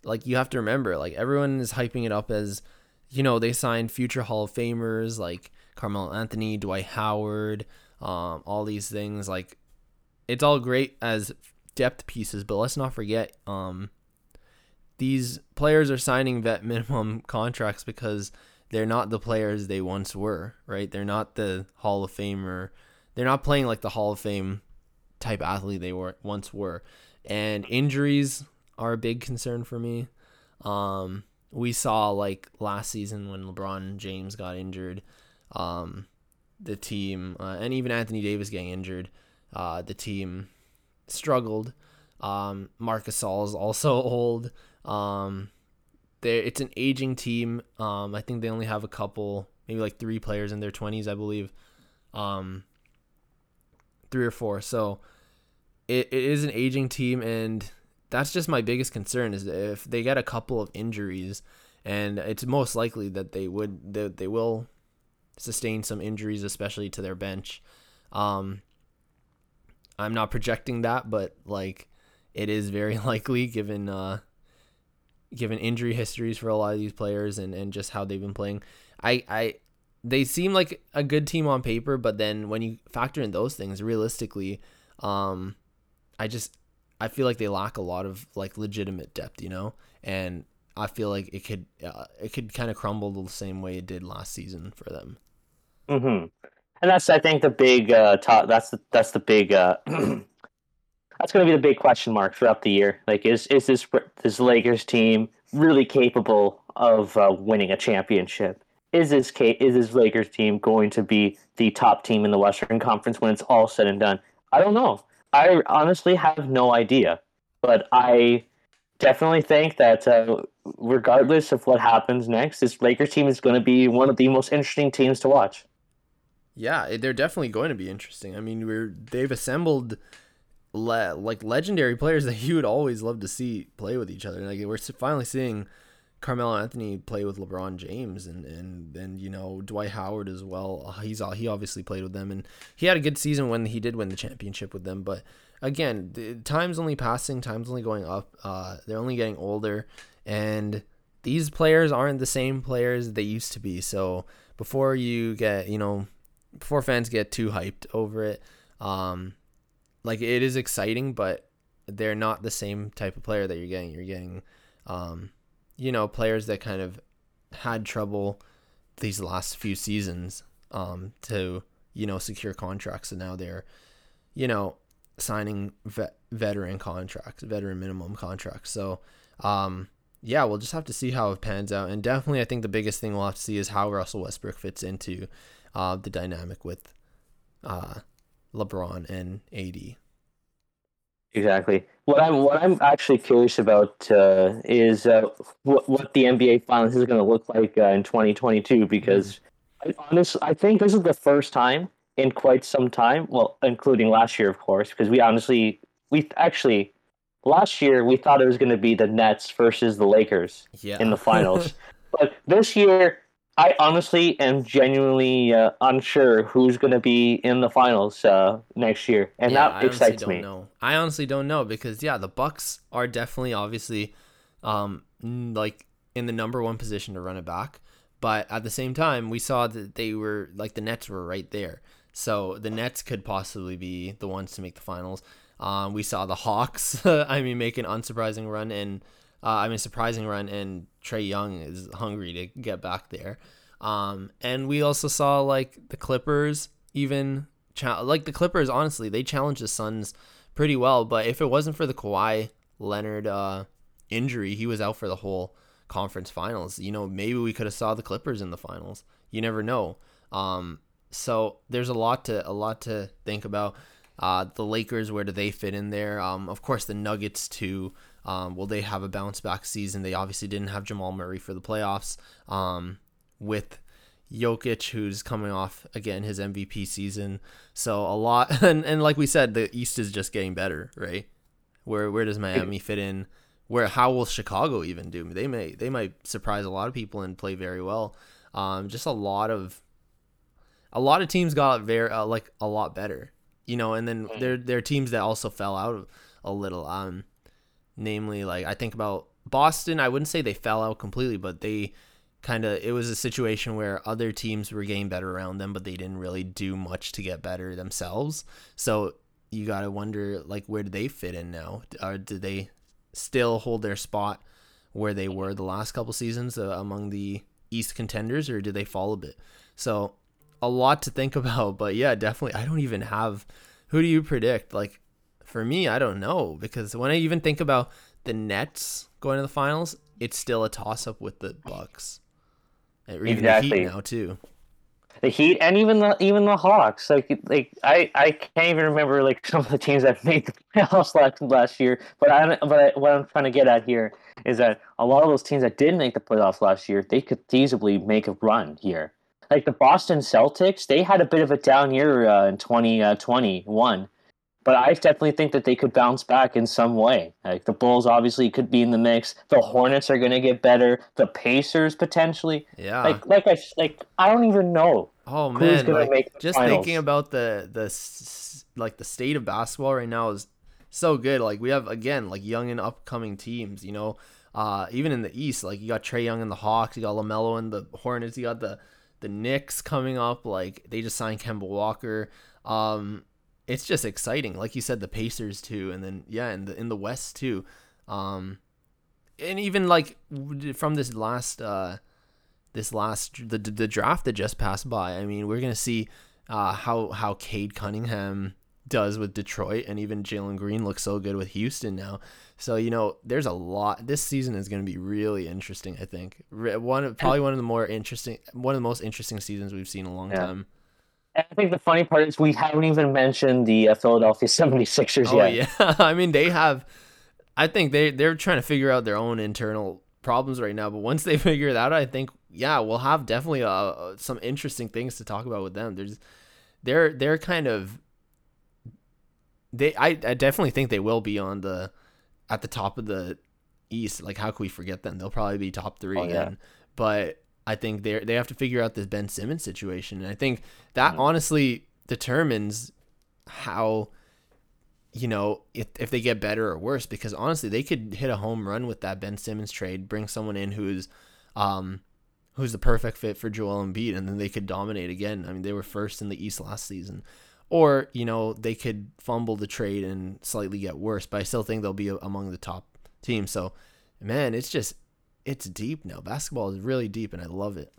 Like you have to remember, like everyone is hyping it up as, you know, they signed future Hall of Famers like Carmelo Anthony, Dwight Howard, um, all these things. Like, it's all great as depth pieces, but let's not forget, um, these players are signing vet minimum contracts because they're not the players they once were, right? They're not the Hall of Famer. They're not playing like the Hall of Fame type athlete they were once were. And injuries are a big concern for me. Um, we saw like last season when LeBron James got injured. Um, the team, uh, and even Anthony Davis getting injured, uh, the team struggled. Um, Marc Gasol is also old. Um, it's an aging team. Um, I think they only have a couple, maybe like three players in their twenties, I believe. Um, three or four. So it, it is an aging team, and that's just my biggest concern is if they get a couple of injuries, and it's most likely that they would that they will sustain some injuries, especially to their bench. Um, I'm not projecting that, but like it is very likely given uh, given injury histories for a lot of these players and, and just how they've been playing. I, I they seem like a good team on paper, but then when you factor in those things, realistically, um, I just I feel like they lack a lot of like legitimate depth, you know, and I feel like it could uh, it could kind of crumble the same way it did last season for them. Mm-hmm. And that's I think the big uh, top. That's the that's the big. Uh, that's going to be the big question mark throughout the year. Like, is is this this Lakers team really capable of uh, winning a championship? Is this is this Lakers team going to be the top team in the Western Conference when it's all said and done? I don't know. I honestly have no idea, but I definitely think that uh, regardless of what happens next, this Lakers team is going to be one of the most interesting teams to watch. Yeah, they're definitely going to be interesting. I mean, we're they've assembled le- like legendary players that you would always love to see play with each other. Like we're finally seeing Carmelo Anthony play with LeBron James and and and you know Dwight Howard as well. He's all he obviously played with them and he had a good season when he did win the championship with them. But again, time's only passing, time's only going up. Uh, they're only getting older, and these players aren't the same players they used to be. So before you get you know before fans get too hyped over it. Um, like it is exciting, but they're not the same type of player that you're getting. You're getting, um, you know, players that kind of had trouble these last few seasons um, to you know secure contracts, and now they're, you know, signing vet- veteran contracts, veteran minimum contracts. So, um, yeah, we'll just have to see how it pans out. And definitely, I think the biggest thing we'll have to see is how Russell Westbrook fits into uh, the dynamic with uh, LeBron and AD. Exactly. What I'm what I'm actually curious about uh, is uh, what what the NBA Finals is going to look like uh, in 2022 because I honestly, I think this is the first time in quite some time. Well, including last year, of course, because we honestly, we actually last year we thought it was going to be the Nets versus the Lakers Yeah. in the finals, but this year I honestly am genuinely uh, unsure who's going to be in the finals uh, next year, and Yeah, that honestly excites don't me. Know. I honestly don't know because yeah, the Bucks are definitely obviously um like in the number one position to run it back, but at the same time, we saw that they were like the Nets were right there, so the Nets could possibly be the ones to make the finals. Um, we saw the Hawks, I mean, make an unsurprising run, and uh, I mean, surprising run, and Trae Young is hungry to get back there. Um, and we also saw like the Clippers even cha- like the Clippers. Honestly, they challenged the Suns pretty well. But if it wasn't for the Kawhi Leonard uh, injury, he was out for the whole conference finals. You know, maybe we could have saw the Clippers in the finals. You never know. Um, so there's a lot to a lot to think about. Uh, the Lakers, where do they fit in there? Um, of course, the Nuggets too. Um, will they have a bounce back season? They obviously didn't have Jamal Murray for the playoffs. Um, with Jokic, who's coming off again his MVP season, so a lot. And, and like we said, the East is just getting better, right? Where where does Miami fit in? Where how will Chicago even do? They may they might surprise a lot of people and play very well. Um, just a lot of a lot of teams got very uh, like a lot better, you know. And then there there are teams that also fell out a little. Um, namely, like I think about Boston. I wouldn't say they fell out completely, but they kind of it was a situation where other teams were getting better around them, but they didn't really do much to get better themselves. So you got to wonder like where do they fit in now? Or do they still hold their spot where they were the last couple seasons uh, among the East contenders, or do they fall a bit? So a lot to think about, but yeah, definitely. I don't even have. Who do you predict? Like for me, I don't know because when I even think about the Nets going to the finals, it's still a toss up with the Bucks. Or even the Exactly. Heat now too. the Heat and even the even the Hawks. Like like I, I can't even remember like some of the teams that made the playoffs last last year. But I but I, what I'm trying to get at here is that a lot of those teams that did make the playoffs last year, they could feasibly make a run here. Like the Boston Celtics, they had a bit of a down year uh, in 2021. But I definitely think that they could bounce back in some way. Like the Bulls obviously could be in the mix. The Hornets are going to get better. The Pacers potentially. Yeah. Like like I like I don't even know. Oh Who's man, gonna like, just finals? thinking about the the like the state of basketball right now is so good. Like we have again like young and upcoming teams. You know, uh, even in the East, like you got Trae Young and the Hawks, you got LaMelo and the Hornets, you got the the Knicks coming up. Like they just signed Kemba Walker. Um, it's just exciting. Like you said, the Pacers too, and then yeah, in the in the West too. Um, and even like from this last uh this last the the draft that just passed by. I mean, we're gonna see uh, how how Cade Cunningham does with Detroit, and even Jalen Green looks so good with Houston now. So you know, there's a lot. This season is gonna be really interesting. I think one of- probably one of the more interesting, one of the most interesting seasons we've seen in a long Yeah. time. And I think the funny part is we haven't even mentioned the uh, Philadelphia 76ers Oh yet. yeah, I mean they have. I think they they're trying to figure out their own internal problems right now. But once they figure it out, I think yeah, we'll have definitely uh, some interesting things to talk about with them. There's they're they're kind of they I, I definitely think they will be on the at the top of the East. Like how can we forget them? They'll probably be top three Oh, yeah. again. But I think they they have to figure out this Ben Simmons situation, and I think that honestly determines how you know if, if they get better or worse because honestly they could hit a home run with that Ben Simmons trade bring someone in who's um who's the perfect fit for Joel Embiid and then they could dominate again. I mean they were first in the East last season. Or you know they could fumble the trade and slightly get worse but I still think they'll be among the top teams. So man it's just it's deep now basketball is really deep and I love it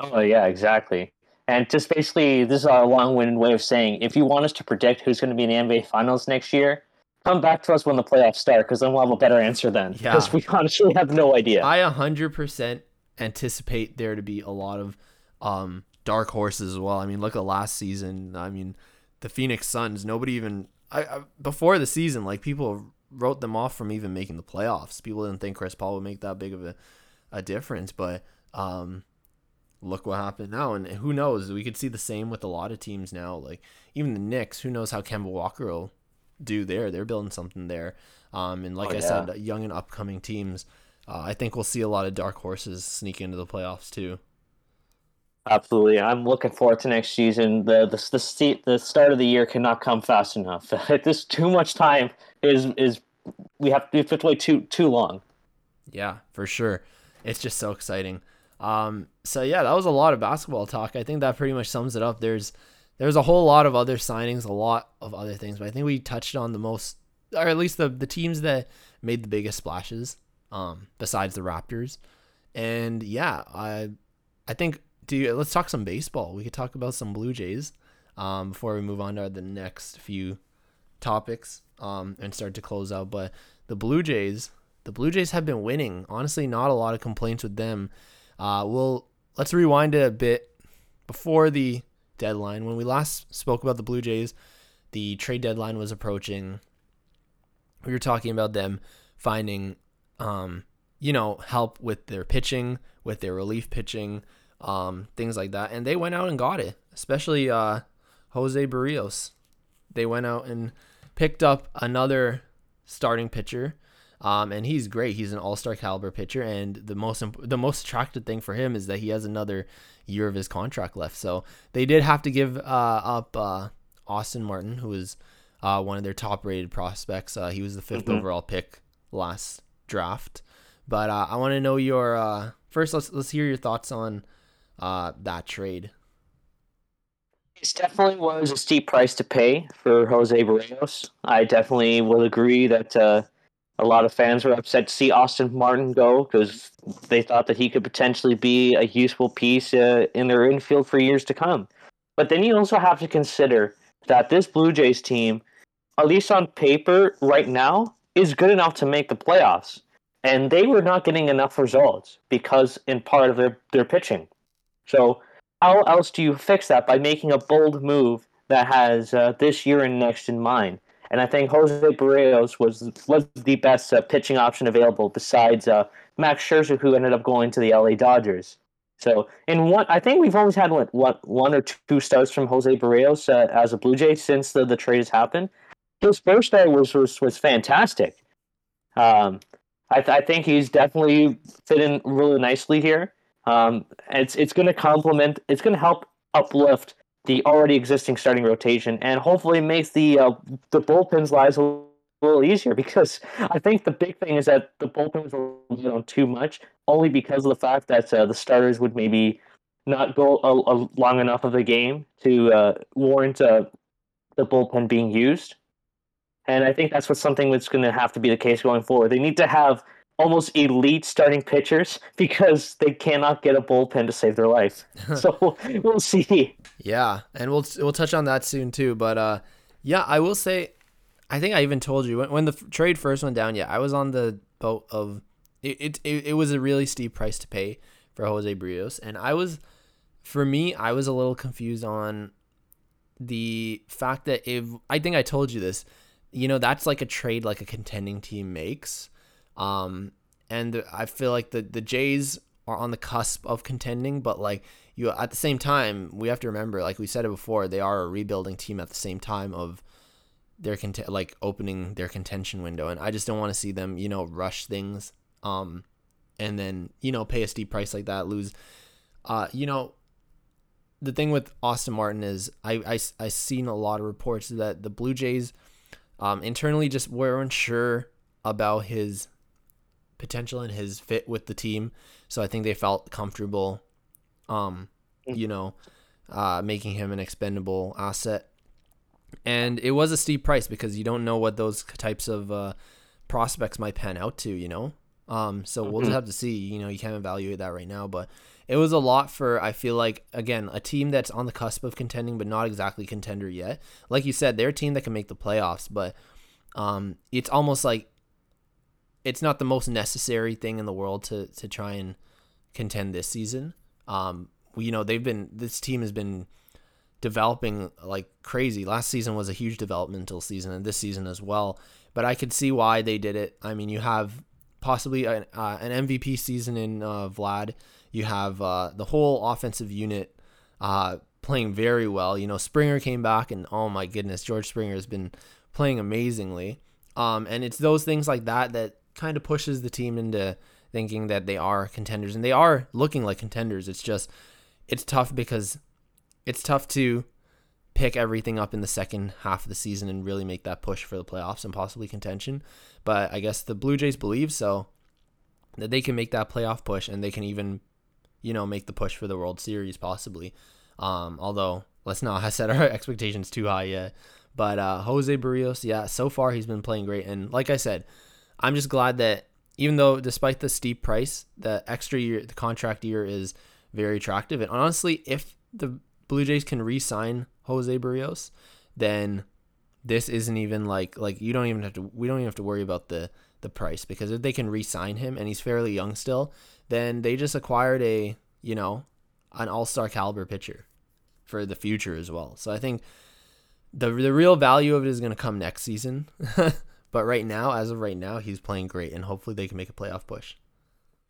Oh yeah, exactly. And just basically, this is our long-winded way of saying, if you want us to predict who's going to be in the NBA Finals next year, come back to us when the playoffs start, because then we'll have a better answer then. Yeah. Because we honestly have no idea. I 100% anticipate there to be a lot of um, dark horses as well. I mean, look at last season. I mean, the Phoenix Suns, nobody even I, I before the season, like people wrote them off from even making the playoffs. People didn't think Chris Paul would make that big of a, a difference, but um, look what happened now. And who knows? We could see the same with a lot of teams now. Like even the Knicks, who knows how Kemba Walker will do there? They're building something there. Um, and like oh, I yeah. said, young and upcoming teams. Uh, I think we'll see a lot of dark horses sneak into the playoffs too. Absolutely, I'm looking forward to next season. the the the, the start of the year cannot come fast enough. There's too much time is is we have, to wait too too long. Yeah, for sure. It's just so exciting. Um, so yeah, that was a lot of basketball talk. I think that pretty much sums it up. There's there's a whole lot of other signings, a lot of other things, but I think we touched on the most, or at least the the teams that made the biggest splashes. Um, besides the Raptors, and yeah, I I think do you, let's talk some baseball. We could talk about some Blue Jays um, before we move on to the next few topics um, and start to close out. But the Blue Jays, the Blue Jays have been winning. Honestly, not a lot of complaints with them. Uh, we'll let's rewind it a bit before the deadline. When we last spoke about the Blue Jays, the trade deadline was approaching. We were talking about them finding, um, you know, help with their pitching, with their relief pitching um, things like that. And they went out and got it, especially uh, Jose Berrios. They went out and picked up another starting pitcher. Um, and he's great. He's an all-star caliber pitcher, and the most imp- the most attractive thing for him is that he has another year of his contract left. So they did have to give uh, up uh, Austin Martin, who was uh, one of their top-rated prospects. Uh, he was the 5th mm-hmm. overall pick last draft. But uh, I want to know your uh, first. Let's let's hear your thoughts on uh, that trade. It definitely was a steep price to pay for Jose Berrios. I definitely will agree that uh, a lot of fans were upset to see Austin Martin go because they thought that he could potentially be a useful piece uh, in their infield for years to come. But then you also have to consider that this Blue Jays team, at least on paper right now, is good enough to make the playoffs. And they were not getting enough results because, in part, of their, their pitching. So how else do you fix that by making a bold move that has uh, this year and next in mind? And I think Jose Berrios was was the best uh, pitching option available besides uh, Max Scherzer, who ended up going to the LA Dodgers. So in one, I think we've always had what, what one or two starts from Jose Berrios uh, as a Blue Jay since the, the trade has happened. His first start was was, was fantastic. Um, I, th- I think he's definitely fit in really nicely here. Um, it's it's going to complement. It's going to help uplift the already existing starting rotation, and hopefully makes the uh, the bullpen's lives a little easier. Because I think the big thing is that the bullpen was relied on too much, only because of the fact that uh, the starters would maybe not go a, a long enough of the game to uh, warrant uh, the bullpen being used. And I think that's what something that's going to have to be the case going forward. They need to have almost elite starting pitchers because they cannot get a bullpen to save their life. so we'll see. Yeah, and we'll we'll touch on that soon too. But uh, yeah, I will say, I think I even told you when, when the trade first went down. Yeah, I was on the boat of it. It, it was a really steep price to pay for Jose Berrios, and I was, for me, I was a little confused on the fact that if I think I told you this, you know, that's like a trade like a contending team makes um, and I feel like the the Jays are on the cusp of contending, but like you at the same time, we have to remember, like we said it before, they are a rebuilding team at the same time of their cont- like opening their contention window, and I just don't want to see them, you know, rush things, um, and then you know pay a steep price like that, lose, uh, you know. The thing with Austin Martin is I I I seen a lot of reports that the Blue Jays, um, internally just weren't sure about his potential and his fit with the team. So I think they felt comfortable, um, mm. you know, uh, making him an expendable asset. And it was a steep price because you don't know what those types of uh, prospects might pan out to, you know. Um, so we'll just mm-hmm. have to see. You know, you can't evaluate that right now, but it was a lot for I feel like again a team that's on the cusp of contending, but not exactly contender yet. Like you said, they're a team that can make the playoffs, but um, it's almost like it's not the most necessary thing in the world to to try and contend this season. Um, you know, they've been this team has been developing like crazy. Last season was a huge developmental season, and this season as well. But I could see why they did it. I mean, you have possibly an, uh, an MVP season in uh, Vlad. You have uh, the whole offensive unit uh, playing very well. You know, Springer came back, and oh my goodness, George Springer has been playing amazingly. Um, and it's those things like that that kind of pushes the team into thinking that they are contenders, and they are looking like contenders. It's just it's tough because it's tough to pick everything up in the second half of the season and really make that push for the playoffs and possibly contention. But I guess the Blue Jays believe so that they can make that playoff push and they can even, you know, make the push for the World Series possibly. Um, although let's not set our expectations too high yet. But uh, Jose Berrios, yeah, so far he's been playing great. And like I said, I'm just glad that even though despite the steep price, the extra year, the contract year is very attractive. And honestly, if the Blue Jays can re-sign Jose Berrios, then this isn't even like like you don't even have to we don't even have to worry about the the price because if they can re-sign him and he's fairly young still, then they just acquired a you know an all-star caliber pitcher for the future as well. So I think the the real value of it is going to come next season. but right now, as of right now, he's playing great, and hopefully they can make a playoff push.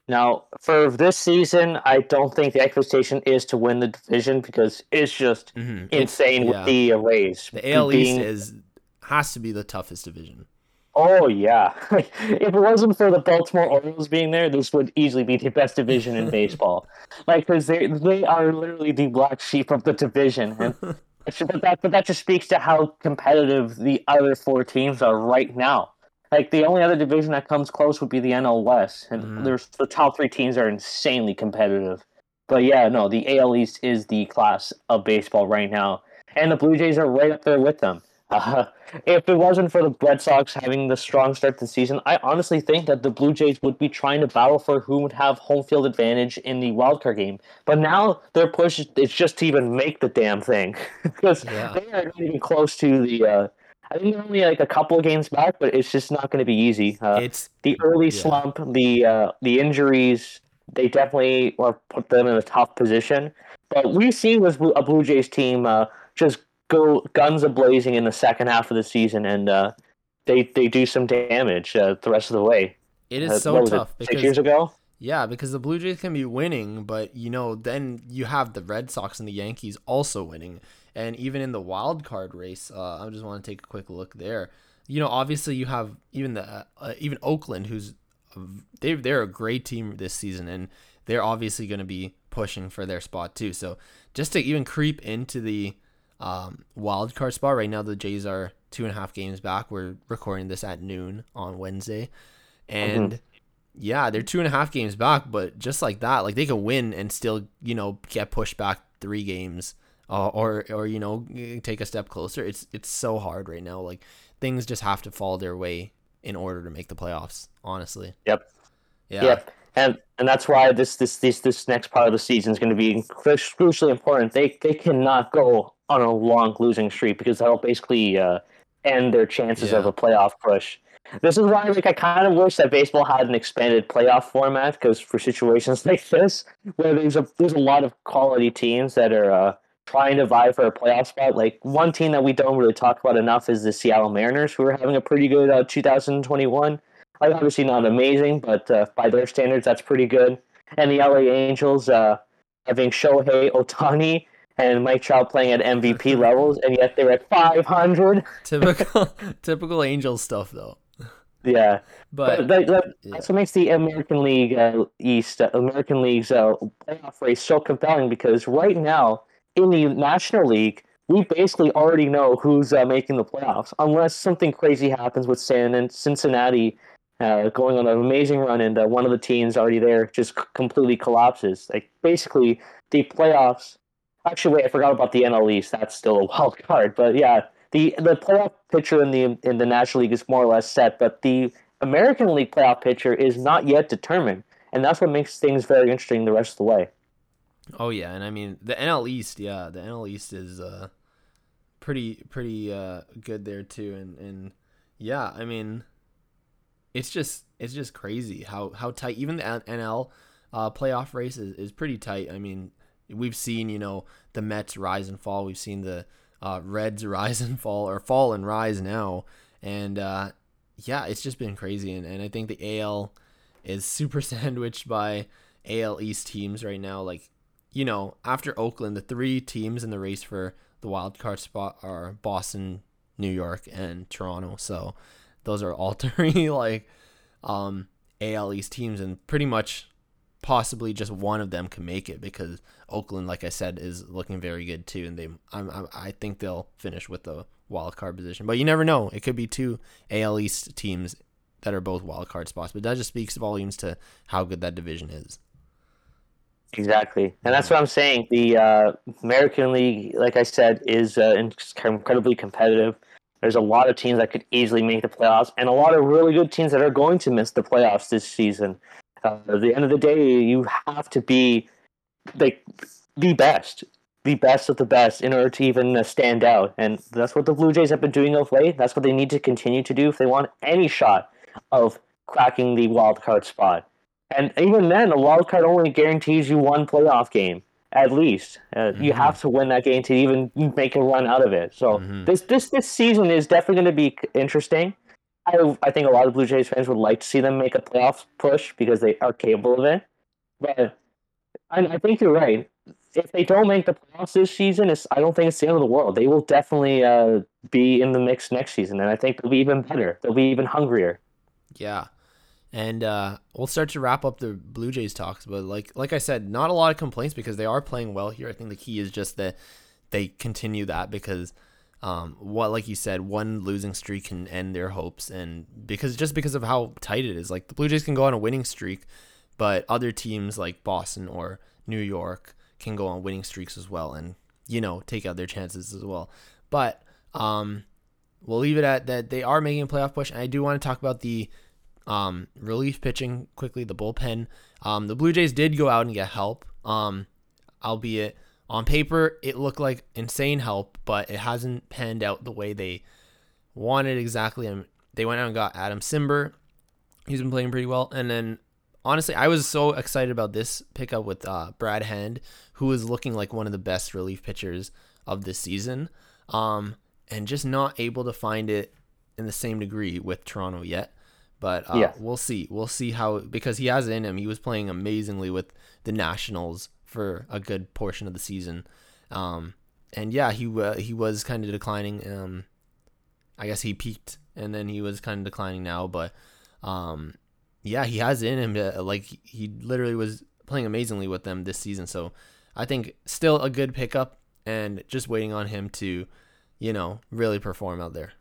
Now, for this season, I don't think the expectation is to win the division because it's just mm-hmm. insane yeah. with the Rays. The AL being... East is has to be the toughest division. Oh yeah, if it wasn't for the Baltimore Orioles being there, this would easily be the best division in baseball. like, because they they are literally the black sheep of the division, and but that but that just speaks to how competitive the other four teams are right now. Like the only other division that comes close would be the NL West, and mm. there's the top three teams are insanely competitive. But yeah, no, the AL East is the class of baseball right now, and the Blue Jays are right up there with them. Uh, if it wasn't for the Red Sox having the strong start to the season, I honestly think that the Blue Jays would be trying to battle for who would have home field advantage in the wildcard game. But now their push is just to even make the damn thing because yeah. they are not even close to the. Uh, I think they're only like a couple of games back, but it's just not going to be easy. Uh, it's the early yeah. slump, the uh, the injuries. They definitely are put them in a tough position. But we've seen with a Blue Jays team uh, just go guns a blazing in the second half of the season, and uh, they they do some damage uh, the rest of the way. It is uh, so tough. It, because, six years ago. Yeah, because the Blue Jays can be winning, but you know, then you have the Red Sox and the Yankees also winning, and even in the wild card race, uh, I just want to take a quick look there. You know, obviously you have even the uh, uh even Oakland, who's they they're a great team this season, and they're obviously going to be pushing for their spot too. So just to even creep into the um, wild card spot. Right now, the Jays are two and a half games back. We're recording this at noon on Wednesday, and mm-hmm. yeah, they're two and a half games back. But just like that, like they could win and still, you know, get pushed back three games, uh, or or you know, take a step closer. It's it's so hard right now. Like things just have to fall their way in order to make the playoffs. Honestly. Yep. Yeah. Yep and and that's why this this this this next part of the season is going to be crucially important. They they cannot go on a long losing streak because that'll basically uh, end their chances yeah. of a playoff push. This is why, like, I kind of wish that baseball had an expanded playoff format because for situations like this, where there's a there's a lot of quality teams that are uh, trying to vie for a playoff spot. Like one team that we don't really talk about enough is the Seattle Mariners, who are having a pretty good uh, 2021. Like obviously not amazing, but uh, by their standards, that's pretty good. And the LA Angels uh, having Shohei Ohtani and Mike Trout playing at MVP levels, and yet they're at 500. Typical, typical Angels stuff, though. Yeah, but, but that, that, yeah. that's what makes the American League uh, East, uh, American League's uh, playoff race so compelling because right now in the National League, we basically already know who's uh, making the playoffs, unless something crazy happens with San and Cincinnati uh, going on an amazing run, and uh, one of the teams already there just c- completely collapses. Like basically, the playoffs. Actually, wait, I forgot about the NL East. That's still a wild card, but yeah, the the playoff picture in the in the National League is more or less set, but the American League playoff picture is not yet determined, and that's what makes things very interesting the rest of the way. Oh yeah, and I mean the NL East, yeah, the NL East is uh, pretty pretty uh, good there too, and and yeah, I mean it's just it's just crazy how how tight even the NL uh, playoff race is, is pretty tight. I mean, we've seen you know the Mets rise and fall. We've seen the uh, Reds rise and fall or fall and rise now, and uh, yeah, it's just been crazy. And, and I think the AL is super sandwiched by AL East teams right now. Like, you know, after Oakland, the three teams in the race for the wild card spot are Boston, New York, and Toronto. So those are all three like um, AL East teams, and pretty much possibly just one of them can make it because Oakland, like I said, is looking very good too, and they I'm, I'm, I think they'll finish with the wild card position. But you never know; it could be two AL East teams that are both wild card spots. But that just speaks volumes to how good that division is. Exactly, and that's what I'm saying. The uh, American League, like I said, is uh, incredibly competitive. There's a lot of teams that could easily make the playoffs, and a lot of really good teams that are going to miss the playoffs this season. Uh, at the end of the day, you have to be like the best, the best of the best, in order to even uh, stand out. And that's what the Blue Jays have been doing of late. That's what they need to continue to do if they want any shot of cracking the wild card spot. And even then, the wild card only guarantees you one playoff game at least. Uh, mm-hmm. You have to win that game to even make a run out of it. So mm-hmm. this this this season is definitely going to be interesting. I I think a lot of Blue Jays fans would like to see them make a playoff push because they are capable of it. But I, I think you're right. If they don't make the playoffs this season, it's, I don't think it's the end of the world. They will definitely uh, be in the mix next season, and I think they'll be even better. They'll be even hungrier. Yeah, and uh, we'll start to wrap up the Blue Jays talks. But like like I said, not a lot of complaints because they are playing well here. I think the key is just that they continue that because um, what like you said, one losing streak can end their hopes, and because just because of how tight it is, like the Blue Jays can go on a winning streak, but other teams like Boston or New York can go on winning streaks as well, and you know take out their chances as well. But um, we'll leave it at that. They are making a playoff push, and I do want to talk about the um, relief pitching quickly, the bullpen. Um, the Blue Jays did go out and get help, um, albeit on paper it looked like insane help, but it hasn't panned out the way they wanted exactly. And they went out and got Adam Cimber. He's been playing pretty well. And then honestly, I was so excited about this pickup with uh, Brad Hand, who is looking like one of the best relief pitchers of this season, um, and just not able to find it in the same degree with Toronto yet. But uh, we'll see. We'll see how because he has it in him. He was playing amazingly with the Nationals for a good portion of the season, um, and yeah, he uh, he was kind of declining. Um, I guess he peaked and then he was kind of declining now, but um, yeah, he has in him. To, like he literally was playing amazingly with them this season. So I think still a good pickup, and just waiting on him to, you know, really perform out there.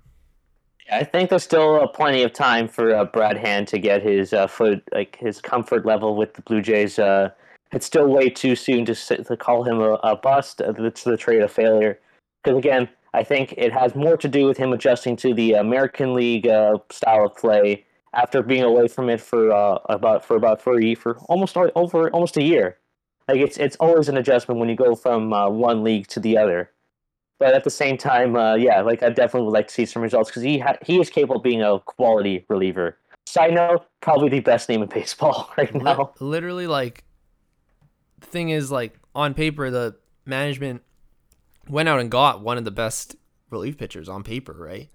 I think there's still uh, plenty of time for uh, Brad Hand to get his uh, foot, like his comfort level with the Blue Jays. Uh, it's still way too soon to to call him a, a bust. It's the trade a failure. Because again, I think it has more to do with him adjusting to the American League uh, style of play after being away from it for uh, about for about for a, for almost over almost a year. Like it's it's always an adjustment when you go from one league to the other. But at the same time, uh, yeah, like I definitely would like to see some results because he ha- he is capable of being a quality reliever. Side note, probably the best name in baseball right now. Literally, like the thing is, like on paper, the management went out and got one of the best relief pitchers on paper, right?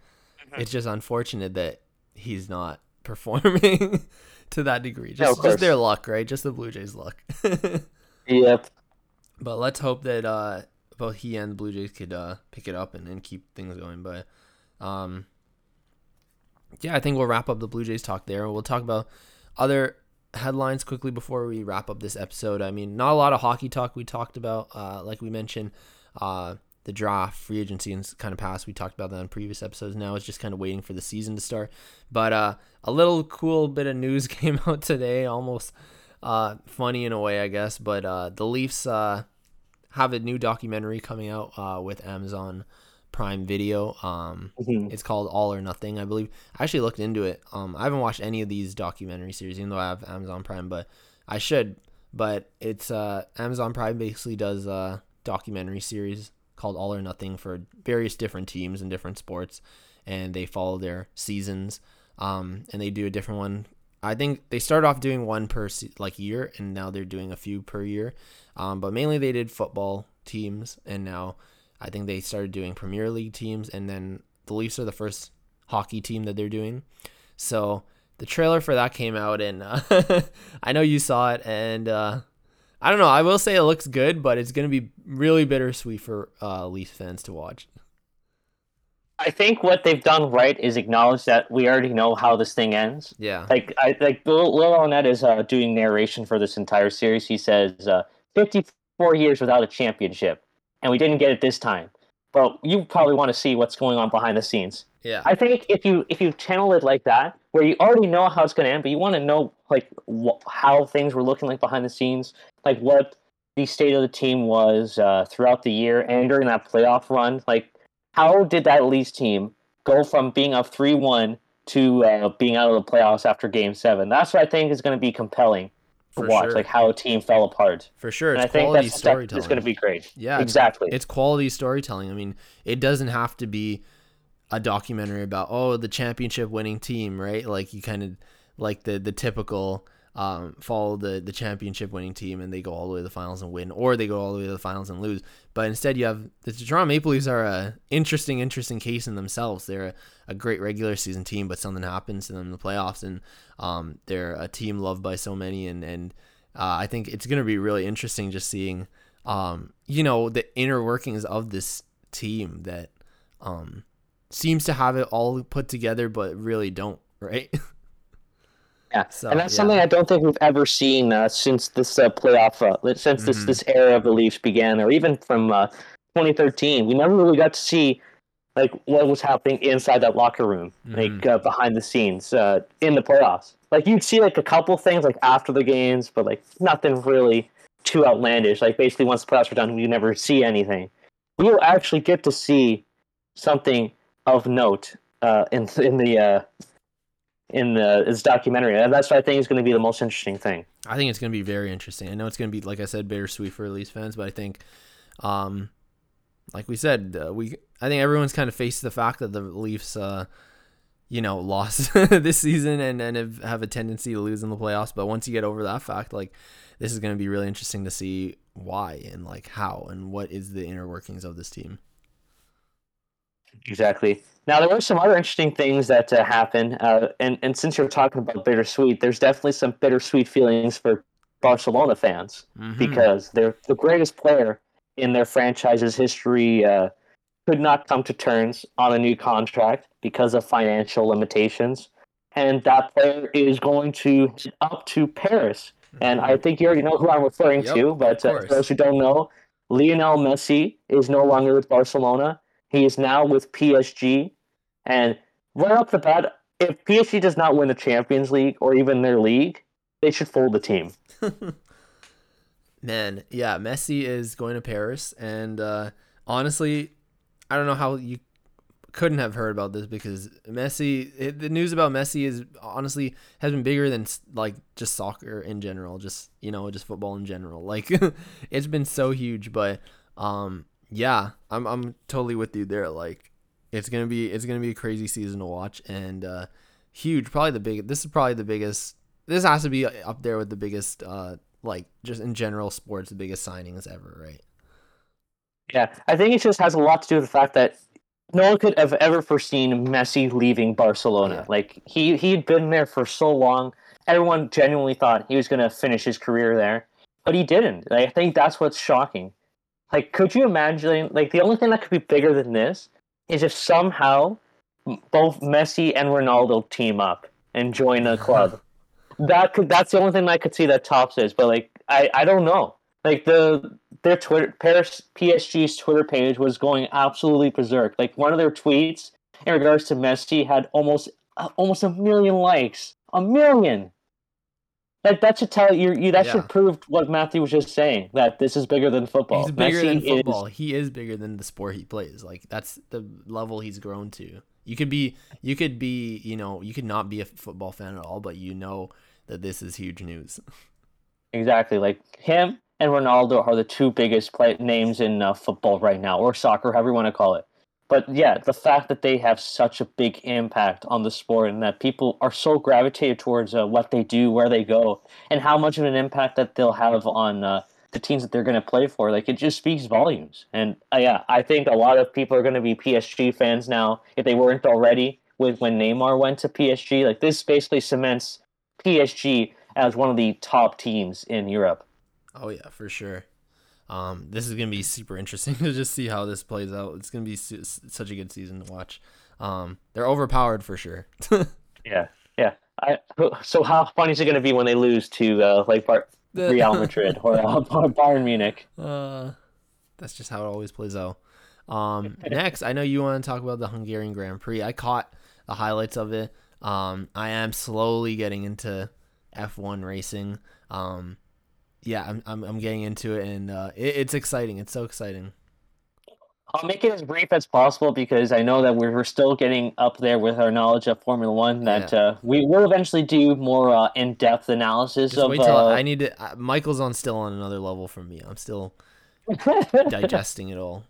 Mm-hmm. It's just unfortunate that he's not performing to that degree. Just, just their luck, right? Just the Blue Jays' luck. yep. But let's hope that uh, both he and the Blue Jays could uh, pick it up and, and keep things going. But um, yeah, I think we'll wrap up the Blue Jays talk there. We'll talk about other headlines quickly before we wrap up this episode. I mean, not a lot of hockey talk we talked about. Uh, like we mentioned, uh, the draft, free agency, and kind of past. We talked about that in previous episodes. Now it's just kind of waiting for the season to start. But uh, a little cool bit of news came out today, almost uh, funny in a way, I guess. But uh, the Leafs uh, have a new documentary coming out with Amazon Prime Video. Um, mm-hmm. It's called All or Nothing, I believe. I actually looked into it. Um, I haven't watched any of these documentary series, even though I have Amazon Prime, but I should. But it's uh, Amazon Prime basically does a documentary series called All or Nothing for various different teams and different sports, and they follow their seasons. Um, and they do a different one I think they started off doing one per like year, and now they're doing a few per year. Um, but mainly they did football teams, and now I think they started doing Premier League teams, and then the Leafs are the first hockey team that they're doing. So the trailer for that came out, and uh, I know you saw it, and uh, I don't know. I will say it looks good, but it's gonna be really bittersweet for uh, Leafs fans to watch. I think what they've done right is acknowledge that we already know how this thing ends. Yeah. Like I like Will Arnett is uh, doing narration for this entire series. He says, uh, "54 years without a championship, and we didn't get it this time." But you probably want to see what's going on behind the scenes. Yeah. I think if you if you channel it like that, where you already know how it's going to end, but you want to know like wh- how things were looking like behind the scenes, like what the state of the team was uh, throughout the year and during that playoff run, like how did that Leafs team go from being up three one to uh, being out of the playoffs after Game Seven? That's what I think is going to be compelling to For watch, sure. like how a team fell apart. For sure, And I it's think that's storytelling. is going to be great. Yeah, it's- exactly. It's quality storytelling. I mean, it doesn't have to be a documentary about oh the championship winning team, right? Like you kind of like the the typical um, follow the the championship winning team and they go all the way to the finals and win, or they go all the way to the finals and lose. But instead, you have the Toronto Maple Leafs are a interesting, interesting case in themselves. They're a, a great regular season team, but something happens to them in the playoffs, and um, they're a team loved by so many, and and uh, I think it's going to be really interesting just seeing, um, you know, the inner workings of this team that um, seems to have it all put together, but really don't, right? Yeah, So, and that's yeah. something I don't think we've ever seen uh, since this uh, playoff, uh, since this Mhm. this era of the Leafs began, or even from uh, 2013. We never really got to see like what was happening inside that locker room, like uh, behind the scenes uh, in the playoffs. Like you'd see like a couple things like after the games, but like nothing really too outlandish. Like basically, once the playoffs were done, you never see anything. We will actually get to see something of note uh, in in the uh, in the this documentary, and that's what I think is going to be the most interesting thing. I think it's going to be very interesting. I know it's going to be, like I said, bittersweet for Leafs fans, but I think, um, like we said, uh, we I think everyone's kind of faced the fact that the Leafs, uh, you know, lost this season and and have, have a tendency to lose in the playoffs. But once you get over that fact, like this is going to be really interesting to see why and like how and what is the inner workings of this team. Exactly. Now there were some other interesting things that uh, happened, uh, and and since you're talking about bittersweet, there's definitely some bittersweet feelings for Barcelona fans Mhm. because they're the greatest player in their franchise's history uh, could not come to terms on a new contract because of financial limitations, and that player is going to up to Paris. And I think you already know who I'm referring Yep, to, but uh, for those who don't know, Lionel Messi is no longer with Barcelona. He is now with PSG. And right off the bat, if PSG does not win the Champions League or even their league, they should fold the team. Man, yeah, Messi is going to Paris, and uh, honestly, I don't know how you couldn't have heard about this because Messi. It, the news about Messi is honestly has been bigger than like just soccer in general, just you know, just football in general. Like it's been so huge, but um, yeah, I'm I'm totally with you there. Like it's gonna be it's gonna be a crazy season to watch and uh, huge. Probably the big. This is probably the biggest. This has to be up there with the biggest. Uh, like just in general sports, the biggest signings ever, right? Yeah, I think it just has a lot to do with the fact that no one could have ever foreseen Messi leaving Barcelona. Yeah. Like he he'd been there for so long. Everyone genuinely thought he was going to finish his career there, but he didn't. Like, I think that's what's shocking. Like, could you imagine? Like, the only thing that could be bigger than this is if somehow both Messi and Ronaldo team up and join a club. that could. That's the only thing I could see that tops this. But like, I I don't know. Like the their Twitter Paris PSG's Twitter page was going absolutely berserk. Like one of their tweets in regards to Messi had almost uh, almost a million likes. A million. Like that should tell you. you that Yeah. should prove what Matthew was just saying. That this is bigger than football. He's bigger Messi than is- football. He is bigger than the sport he plays. Like that's the level he's grown to. You could be, you could be, you know, you could not be a football fan at all, but you know that this is huge news. Exactly. Like him and Ronaldo are the two biggest play- names in uh, football right now, or soccer, however you want to call it. But yeah, the fact that they have such a big impact on the sport and that people are so gravitated towards uh, what they do, where they go, and how much of an impact that they'll have on uh, the teams that they're going to play for, like it just speaks volumes. And uh, yeah, I think a lot of people are going to be PSG fans now if they weren't already with when Neymar went to PSG. Like this basically cements PSG as one of the top teams in Europe. Oh yeah, for sure. Um, this is gonna be super interesting to just see how this plays out. It's gonna be su- such a good season to watch. Um, they're overpowered for sure. yeah, yeah. I, so how funny is it gonna be when they lose to uh, like Bar- Real Madrid or uh, Bayern Munich? Uh, that's just how it always plays out. Um, next, I know you want to talk about the Hungarian Grand Prix. I caught the highlights of it. Um, I am slowly getting into F1 racing. Um, yeah, I'm, I'm, I'm getting into it, and uh, it, it's exciting. It's so exciting. I'll make it as brief as possible because I know that we're, we're still getting up there with our knowledge of Formula One. That yeah. uh, we will eventually do more uh, in depth analysis Just of. Wait till uh, I need to. Uh, Michael's on still on another level from me. I'm still digesting it all.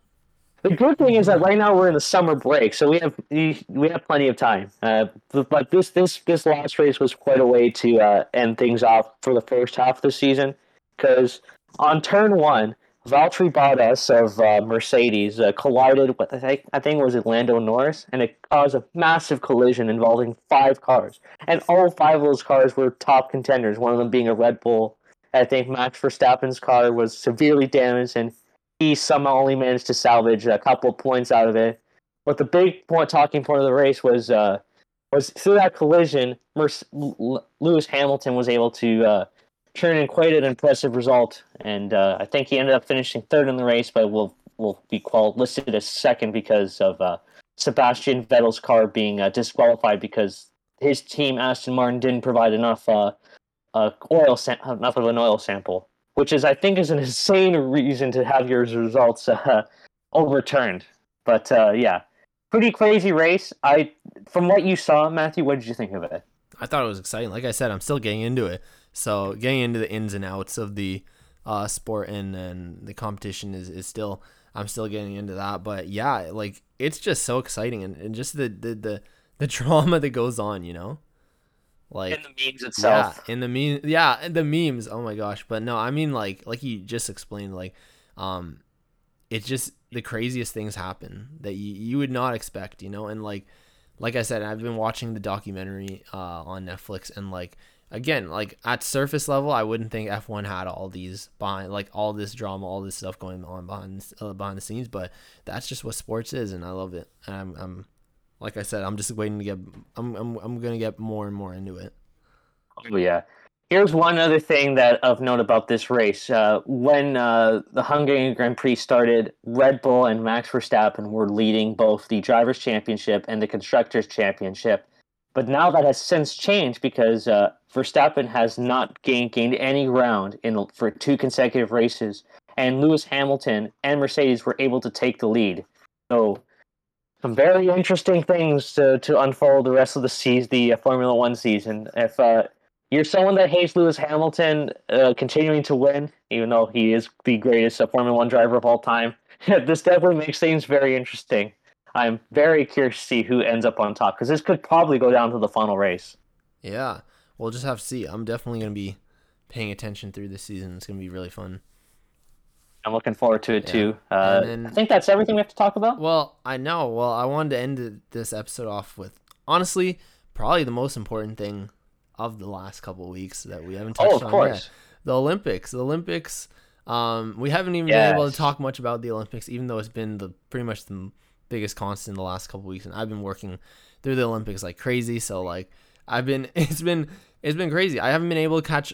The good thing is that right now we're in the summer break, so we have we, we have plenty of time. Uh, but this this this last race was quite a way to uh, end things off for the first half of the season, because on turn one, Valtteri Bottas of uh, Mercedes uh, collided with I think I think it was Lando Norris, and it caused a massive collision involving five cars, and all five of those cars were top contenders. One of them being a Red Bull. I think Max Verstappen's car was severely damaged, and he somehow only managed to salvage a couple of points out of it. But the big point, talking point of the race was uh, was through that collision, Lewis Hamilton was able to uh, turn in quite an impressive result, and uh, I think he ended up finishing third in the race, but will will be called listed as second because of uh, Sebastian Vettel's car being uh, disqualified because his team Aston Martin didn't provide enough uh, uh, oil sam- enough of an oil sample which is I think is an insane reason to have your results uh, overturned. But yeah, pretty crazy race. I from what you saw, Matthew, what did you think of it? I thought it was exciting. Like I said, I'm still getting into it. So getting into the ins and outs of the uh, sport and, and the competition is, is still I'm still getting into that. But yeah, like it's just so exciting and, and just the, the the the drama that goes on, you know? Like in the memes itself. Yeah, in the meme yeah, the memes. Oh my gosh. But no, I mean like like you just explained, like um it's just the craziest things happen that you, you would not expect, you know, and like like I said, I've been watching the documentary uh, on Netflix and like again, like at surface level, I wouldn't think F1 had all these behind like all this drama, all this stuff going on behind uh, behind the scenes, but that's just what sports is and I love it. And I'm I'm like I said, I'm just waiting to get. I'm I'm I'm gonna get more and more into it. Oh yeah. Here's one other thing that of note about this race. Uh, when uh, the Hungarian Grand Prix started, Red Bull and Max Verstappen were leading both the Drivers' Championship and the Constructors' Championship. But now that has since changed because uh, Verstappen has not gained, gained any ground in for two consecutive races, and Lewis Hamilton and Mercedes were able to take the lead. So some very interesting things to, to unfold the rest of the season, the uh, Formula One season. If uh, you're someone that hates Lewis Hamilton uh, continuing to win, even though he is the greatest uh, Formula One driver of all time, this definitely makes things very interesting. I'm very curious to see who ends up on top because this could probably go down to the final race. Yeah, we'll just have to see. I'm definitely going to be paying attention through this season. It's going to be really fun. I'm looking forward to it yeah. too. Uh, then, I think that's everything we have to talk about. Well, I know. Well, I wanted to end this episode off with honestly, probably the most important thing of the last couple weeks that we haven't touched oh, of on course. yet. The Olympics. The Olympics. Um, we haven't even yes. been able to talk much about the Olympics, even though it's been the pretty much the biggest constant in the last couple weeks, and I've been working through the Olympics like crazy. So like, I've been it's been it's been crazy. I haven't been able to catch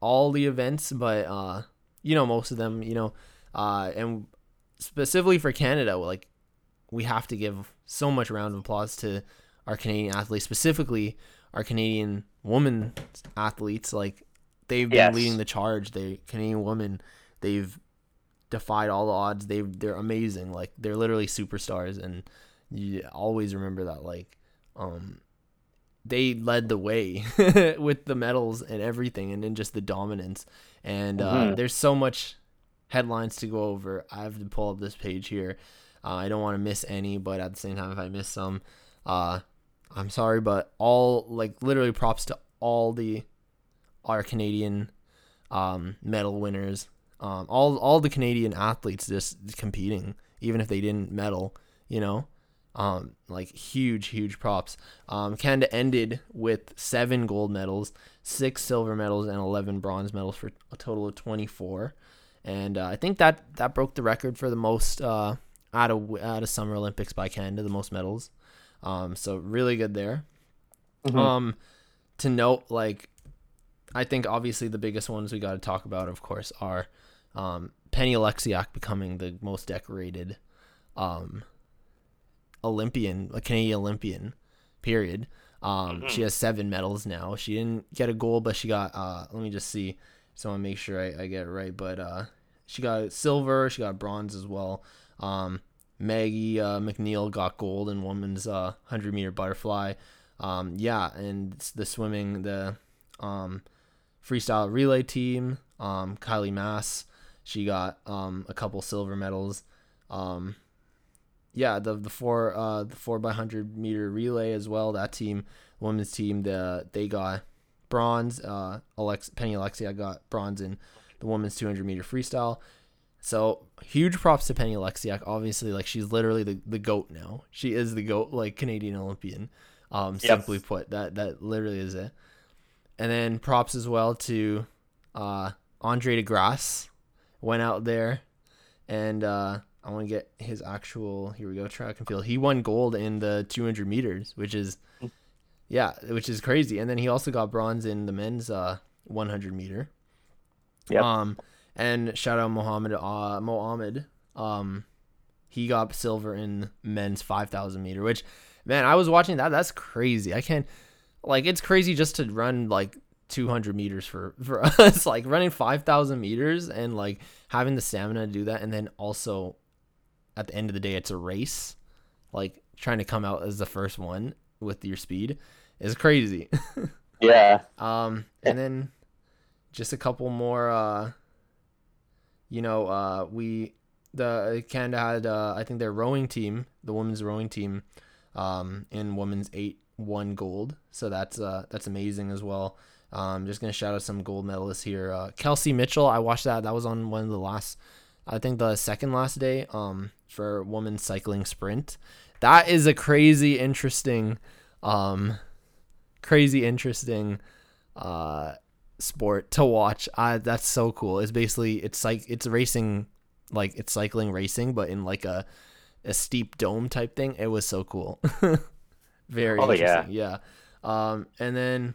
all the events, but uh, you know most of them. You know, uh, and specifically for Canada, like we have to give so much round of applause to our Canadian athletes, specifically our Canadian women athletes. Like they've been yes. leading the charge. They Canadian women, they've defied all the odds. They they're amazing. Like they're literally superstars, and you always remember that. Like, um, they led the way with the medals and everything, and then just the dominance. And uh, mm-hmm. there's so much headlines to go over. I have to pull up this page here. Uh, I don't want to miss any, but at the same time, if I miss some, uh, I'm sorry. But all like literally props to all the our Canadian um, medal winners, um, all all the Canadian athletes just competing, even if they didn't medal, you know, Um, like huge, huge props. Um, Canada ended with seven gold medals, six silver medals, and eleven bronze medals for a total of twenty four. And uh, I think that that broke the record for the most uh, out of out of Summer Olympics by Canada, the most medals. Um, so really good there. Mhm. Um, to note, like, I think obviously the biggest ones we got to talk about, of course, are um, Penny Oleksiak becoming the most decorated um, Olympian, a Canadian Olympian, period. Um, She has seven medals now. She didn't get a gold, but she got. Uh, let me just see. So I want to make sure I, I get it right. But uh, she got silver. She got bronze as well. Um, Maggie uh, Mac Neil got gold in women's uh, 100 meter butterfly. Um, yeah, and the swimming, the um, freestyle relay team, um, Kylie Masse, she got um, a couple silver medals. Yeah, the the four uh, the four by hundred meter relay as well. That team, women's team, the they got bronze. Uh, Alex Penny Alexia got bronze in the women's 200 meter freestyle. So huge props to Penny Oleksiak. Obviously, like she's literally the, the goat now. She is the goat, like Canadian Olympian. Um, Yep. simply put, that that literally is it. And then props as well to uh, Andre De Grasse. Went out there, and uh, I want to get his actual. Here we go, track and field. He won gold in the 200 meters, which is yeah, which is crazy. And then he also got bronze in the men's uh, 100 meter. Yep. Um, and shout out Mohammed uh, Mohammed. Um, he got silver in men's 5,000 meter. Which, man, I was watching that. That's crazy. I can't like it's crazy just to run like 200 meters for for us. like running 5,000 meters and like having the stamina to do that, and then also at the end of the day, it's a race. Like trying to come out as the first one with your speed is crazy. Yeah. Um, and then just a couple more. Uh, you know, uh, we the Canada had uh, I think their rowing team, the women's rowing team, um, in women's eight won gold. So that's uh that's amazing as well. Um, just gonna shout out some gold medalists here. Uh, Kelsey Mitchell, I watched that. That was on one of the last, I think the second last day. Um, for women's cycling sprint. That is a crazy interesting, um, crazy interesting uh sport to watch. I that's so cool. It's basically it's like it's racing like it's cycling racing but in like a a steep dome type thing. It was so cool. Very Oh, yeah. interesting. Yeah. Um and then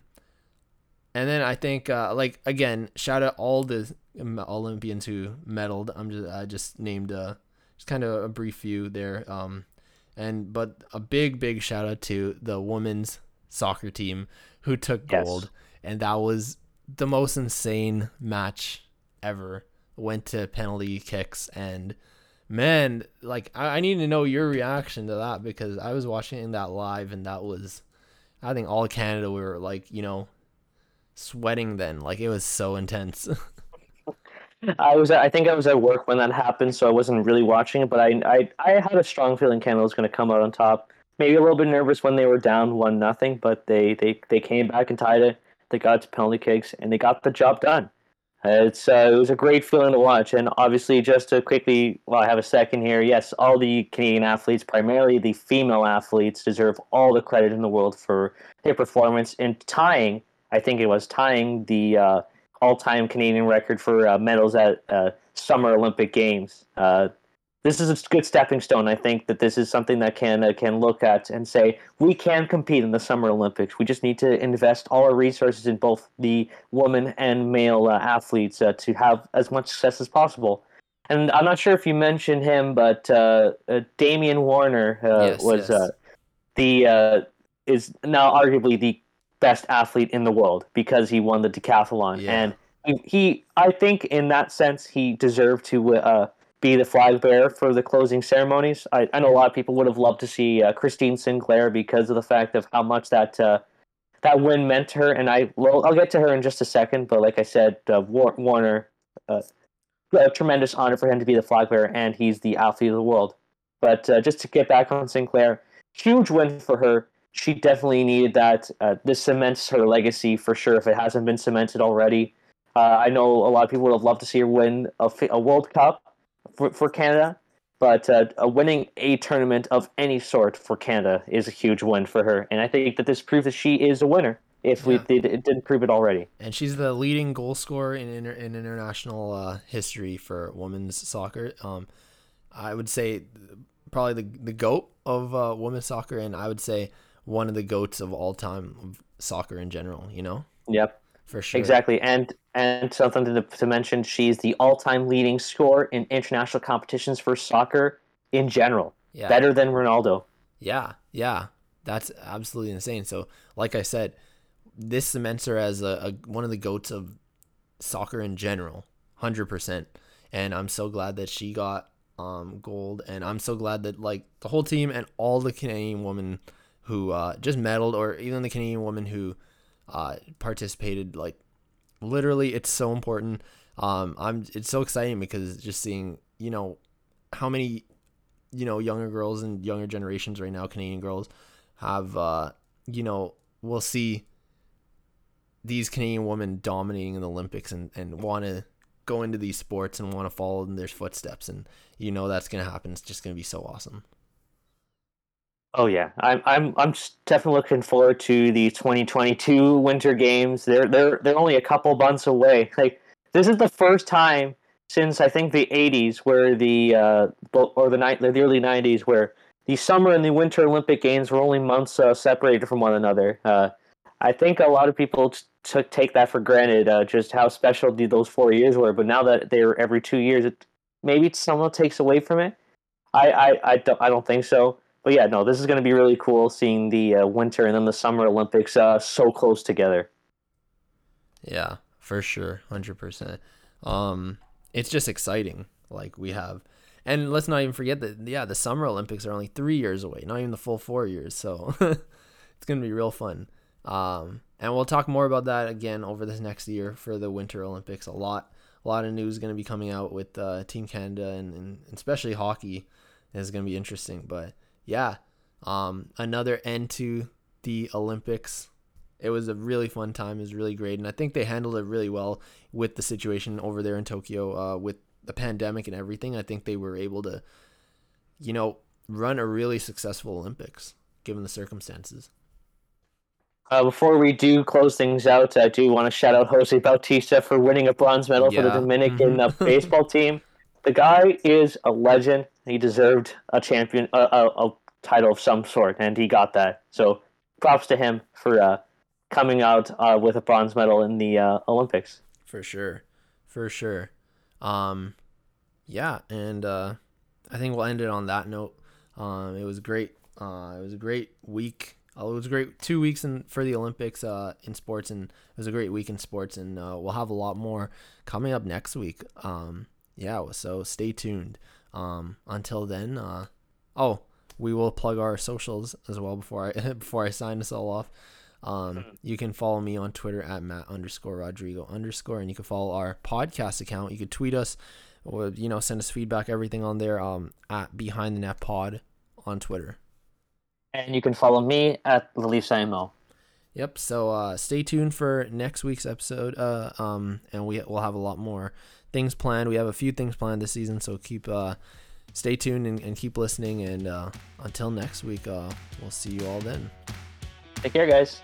and then I think uh like again, shout out all the Olympians who medaled. I'm just I just named uh just kind of a brief few there. Um and but a big big shout out to the women's soccer team who took Yes. gold and that was the most insane match ever went to penalty kicks and man like I, I need to know your reaction to that because i was watching that live and that was i think all canada were like you know sweating then like it was so intense I was. I think I was at work when that happened, so I wasn't really watching it. But I, I, I had a strong feeling Canada was going to come out on top. Maybe a little bit nervous when they were down one nothing, but they, they, they came back and tied it. They got to penalty kicks and they got the job done. It's uh, it was a great feeling to watch, and obviously, just to quickly, while I have a second here, yes, all the Canadian athletes, primarily the female athletes, deserve all the credit in the world for their performance in tying. I think it was tying the uh, all-time Canadian record for uh, medals at uh, Summer Olympic Games. Uh, this is a good stepping stone. I think that this is something that can uh, can look at and say we can compete in the Summer Olympics. We just need to invest all our resources in both the women and male uh, athletes uh, to have as much success as possible. And I'm not sure if you mentioned him, but uh, uh, Damian Warner uh, Yes, was yes. Uh, the uh, is now arguably the best athlete in the world because he won the decathlon Yeah. and he, I think in that sense he deserved to uh, be the flag bearer for the closing ceremonies. I, I know a lot of people would have loved to see uh, Christine Sinclair because of the fact of how much that uh, that win meant to her, and I well, I'll get to her in just a second. But like I said, uh, War- Warner, uh, a tremendous honor for him to be the flag bearer, and he's the athlete of the world. But uh, just to get back on Sinclair, huge win for her. She definitely needed that. Uh, this cements her legacy for sure if it hasn't been cemented already. Uh, I know a lot of people would have loved to see her win a, a World Cup for, for Canada. but uh, winning a tournament of any sort for Canada is a huge win for her, and I think that this proves that she is a winner. If we Yeah. did, it didn't prove it already. and she's the leading goal scorer in inter- in international uh, history for women's soccer. Um, I would say probably the the goat of uh, women's soccer, and I would say one of the goats of all time of soccer in general. You know, Yep. for sure. Exactly, and and something to, to mention, she's the all-time leading scorer in international competitions for soccer in general, Yeah. better than Ronaldo. Yeah, yeah, that's absolutely insane. So, like I said, this cements her as a, a one of the goats of soccer in general, hundred percent. And I'm so glad that she got um, gold, and I'm so glad that like the whole team and all the Canadian women who uh, just medaled, or even the Canadian woman who uh, participated, like literally, it's so important. Um, I'm it's so exciting because just seeing you know how many you know younger girls and younger generations right now canadian girls have uh you know we'll see these canadian women dominating in the olympics and and want to go into these sports and want to follow in their footsteps. And you know that's gonna happen. It's just gonna be so awesome Oh yeah, I'm I'm I'm definitely looking forward to the 2022 Winter Games. They're they're they're only a couple months away. Like this is the first time since I think the 80s where the uh or the night the early 90s where the summer and the Winter Olympic Games were only months uh, separated from one another. Uh, I think a lot of people t- took take that for granted, uh, just how special those four years were. But now that they're every two years, it maybe someone takes away from it. I I, I don't I don't think so but yeah, no, this is going to be really cool seeing the uh, winter and then the summer Olympics uh, so close together. yeah for sure 100% um it's just exciting like we have and let's not even forget that yeah the summer olympics are only three years away not even the full four years so it's gonna be real fun. Um and we'll talk more about that again over this next year for the winter olympics. A lot a lot of news going to be coming out with uh, team canada and, and especially hockey is going to be interesting but yeah um another end to the olympics it was a really fun time. It was really great, and I think they handled it really well with the situation over there in Tokyo, uh, with the pandemic and everything. I think they were able to, you know, run a really successful Olympics given the circumstances. Uh, before we do close things out, I do want to shout out Jose Bautista for winning a bronze medal for the Dominican uh, Mhm. baseball team. The guy is a legend. He deserved a champion, a, a, a title of some sort, and he got that. So props to him for uh, coming out uh, with a bronze medal in the uh, Olympics. For sure, for sure. Um, yeah, and uh, I think we'll end it on that note. Um, it was great. Uh, it was a great week. Uh, it was great two weeks in for the Olympics uh, in sports, and it was a great week in sports. And we'll have a lot more coming up next week. Um, yeah, so stay tuned. Um, until then, uh, oh, we will plug our socials as well before I before I sign us all off. Um, you can follow me on Twitter at Matt underscore Rodrigo underscore, and you can follow our podcast account. You can tweet us, or you know, send us feedback, everything on there. Um, at Behind the Net Pod on Twitter. And you can follow me at the Leafs IMO. Yep. So uh, stay tuned for next week's episode. Uh, um, and we will have a lot more things planned. We have a few things planned this season, so keep uh, stay tuned and, and keep listening. And uh, until next week, uh, we'll see you all then. Take care, guys.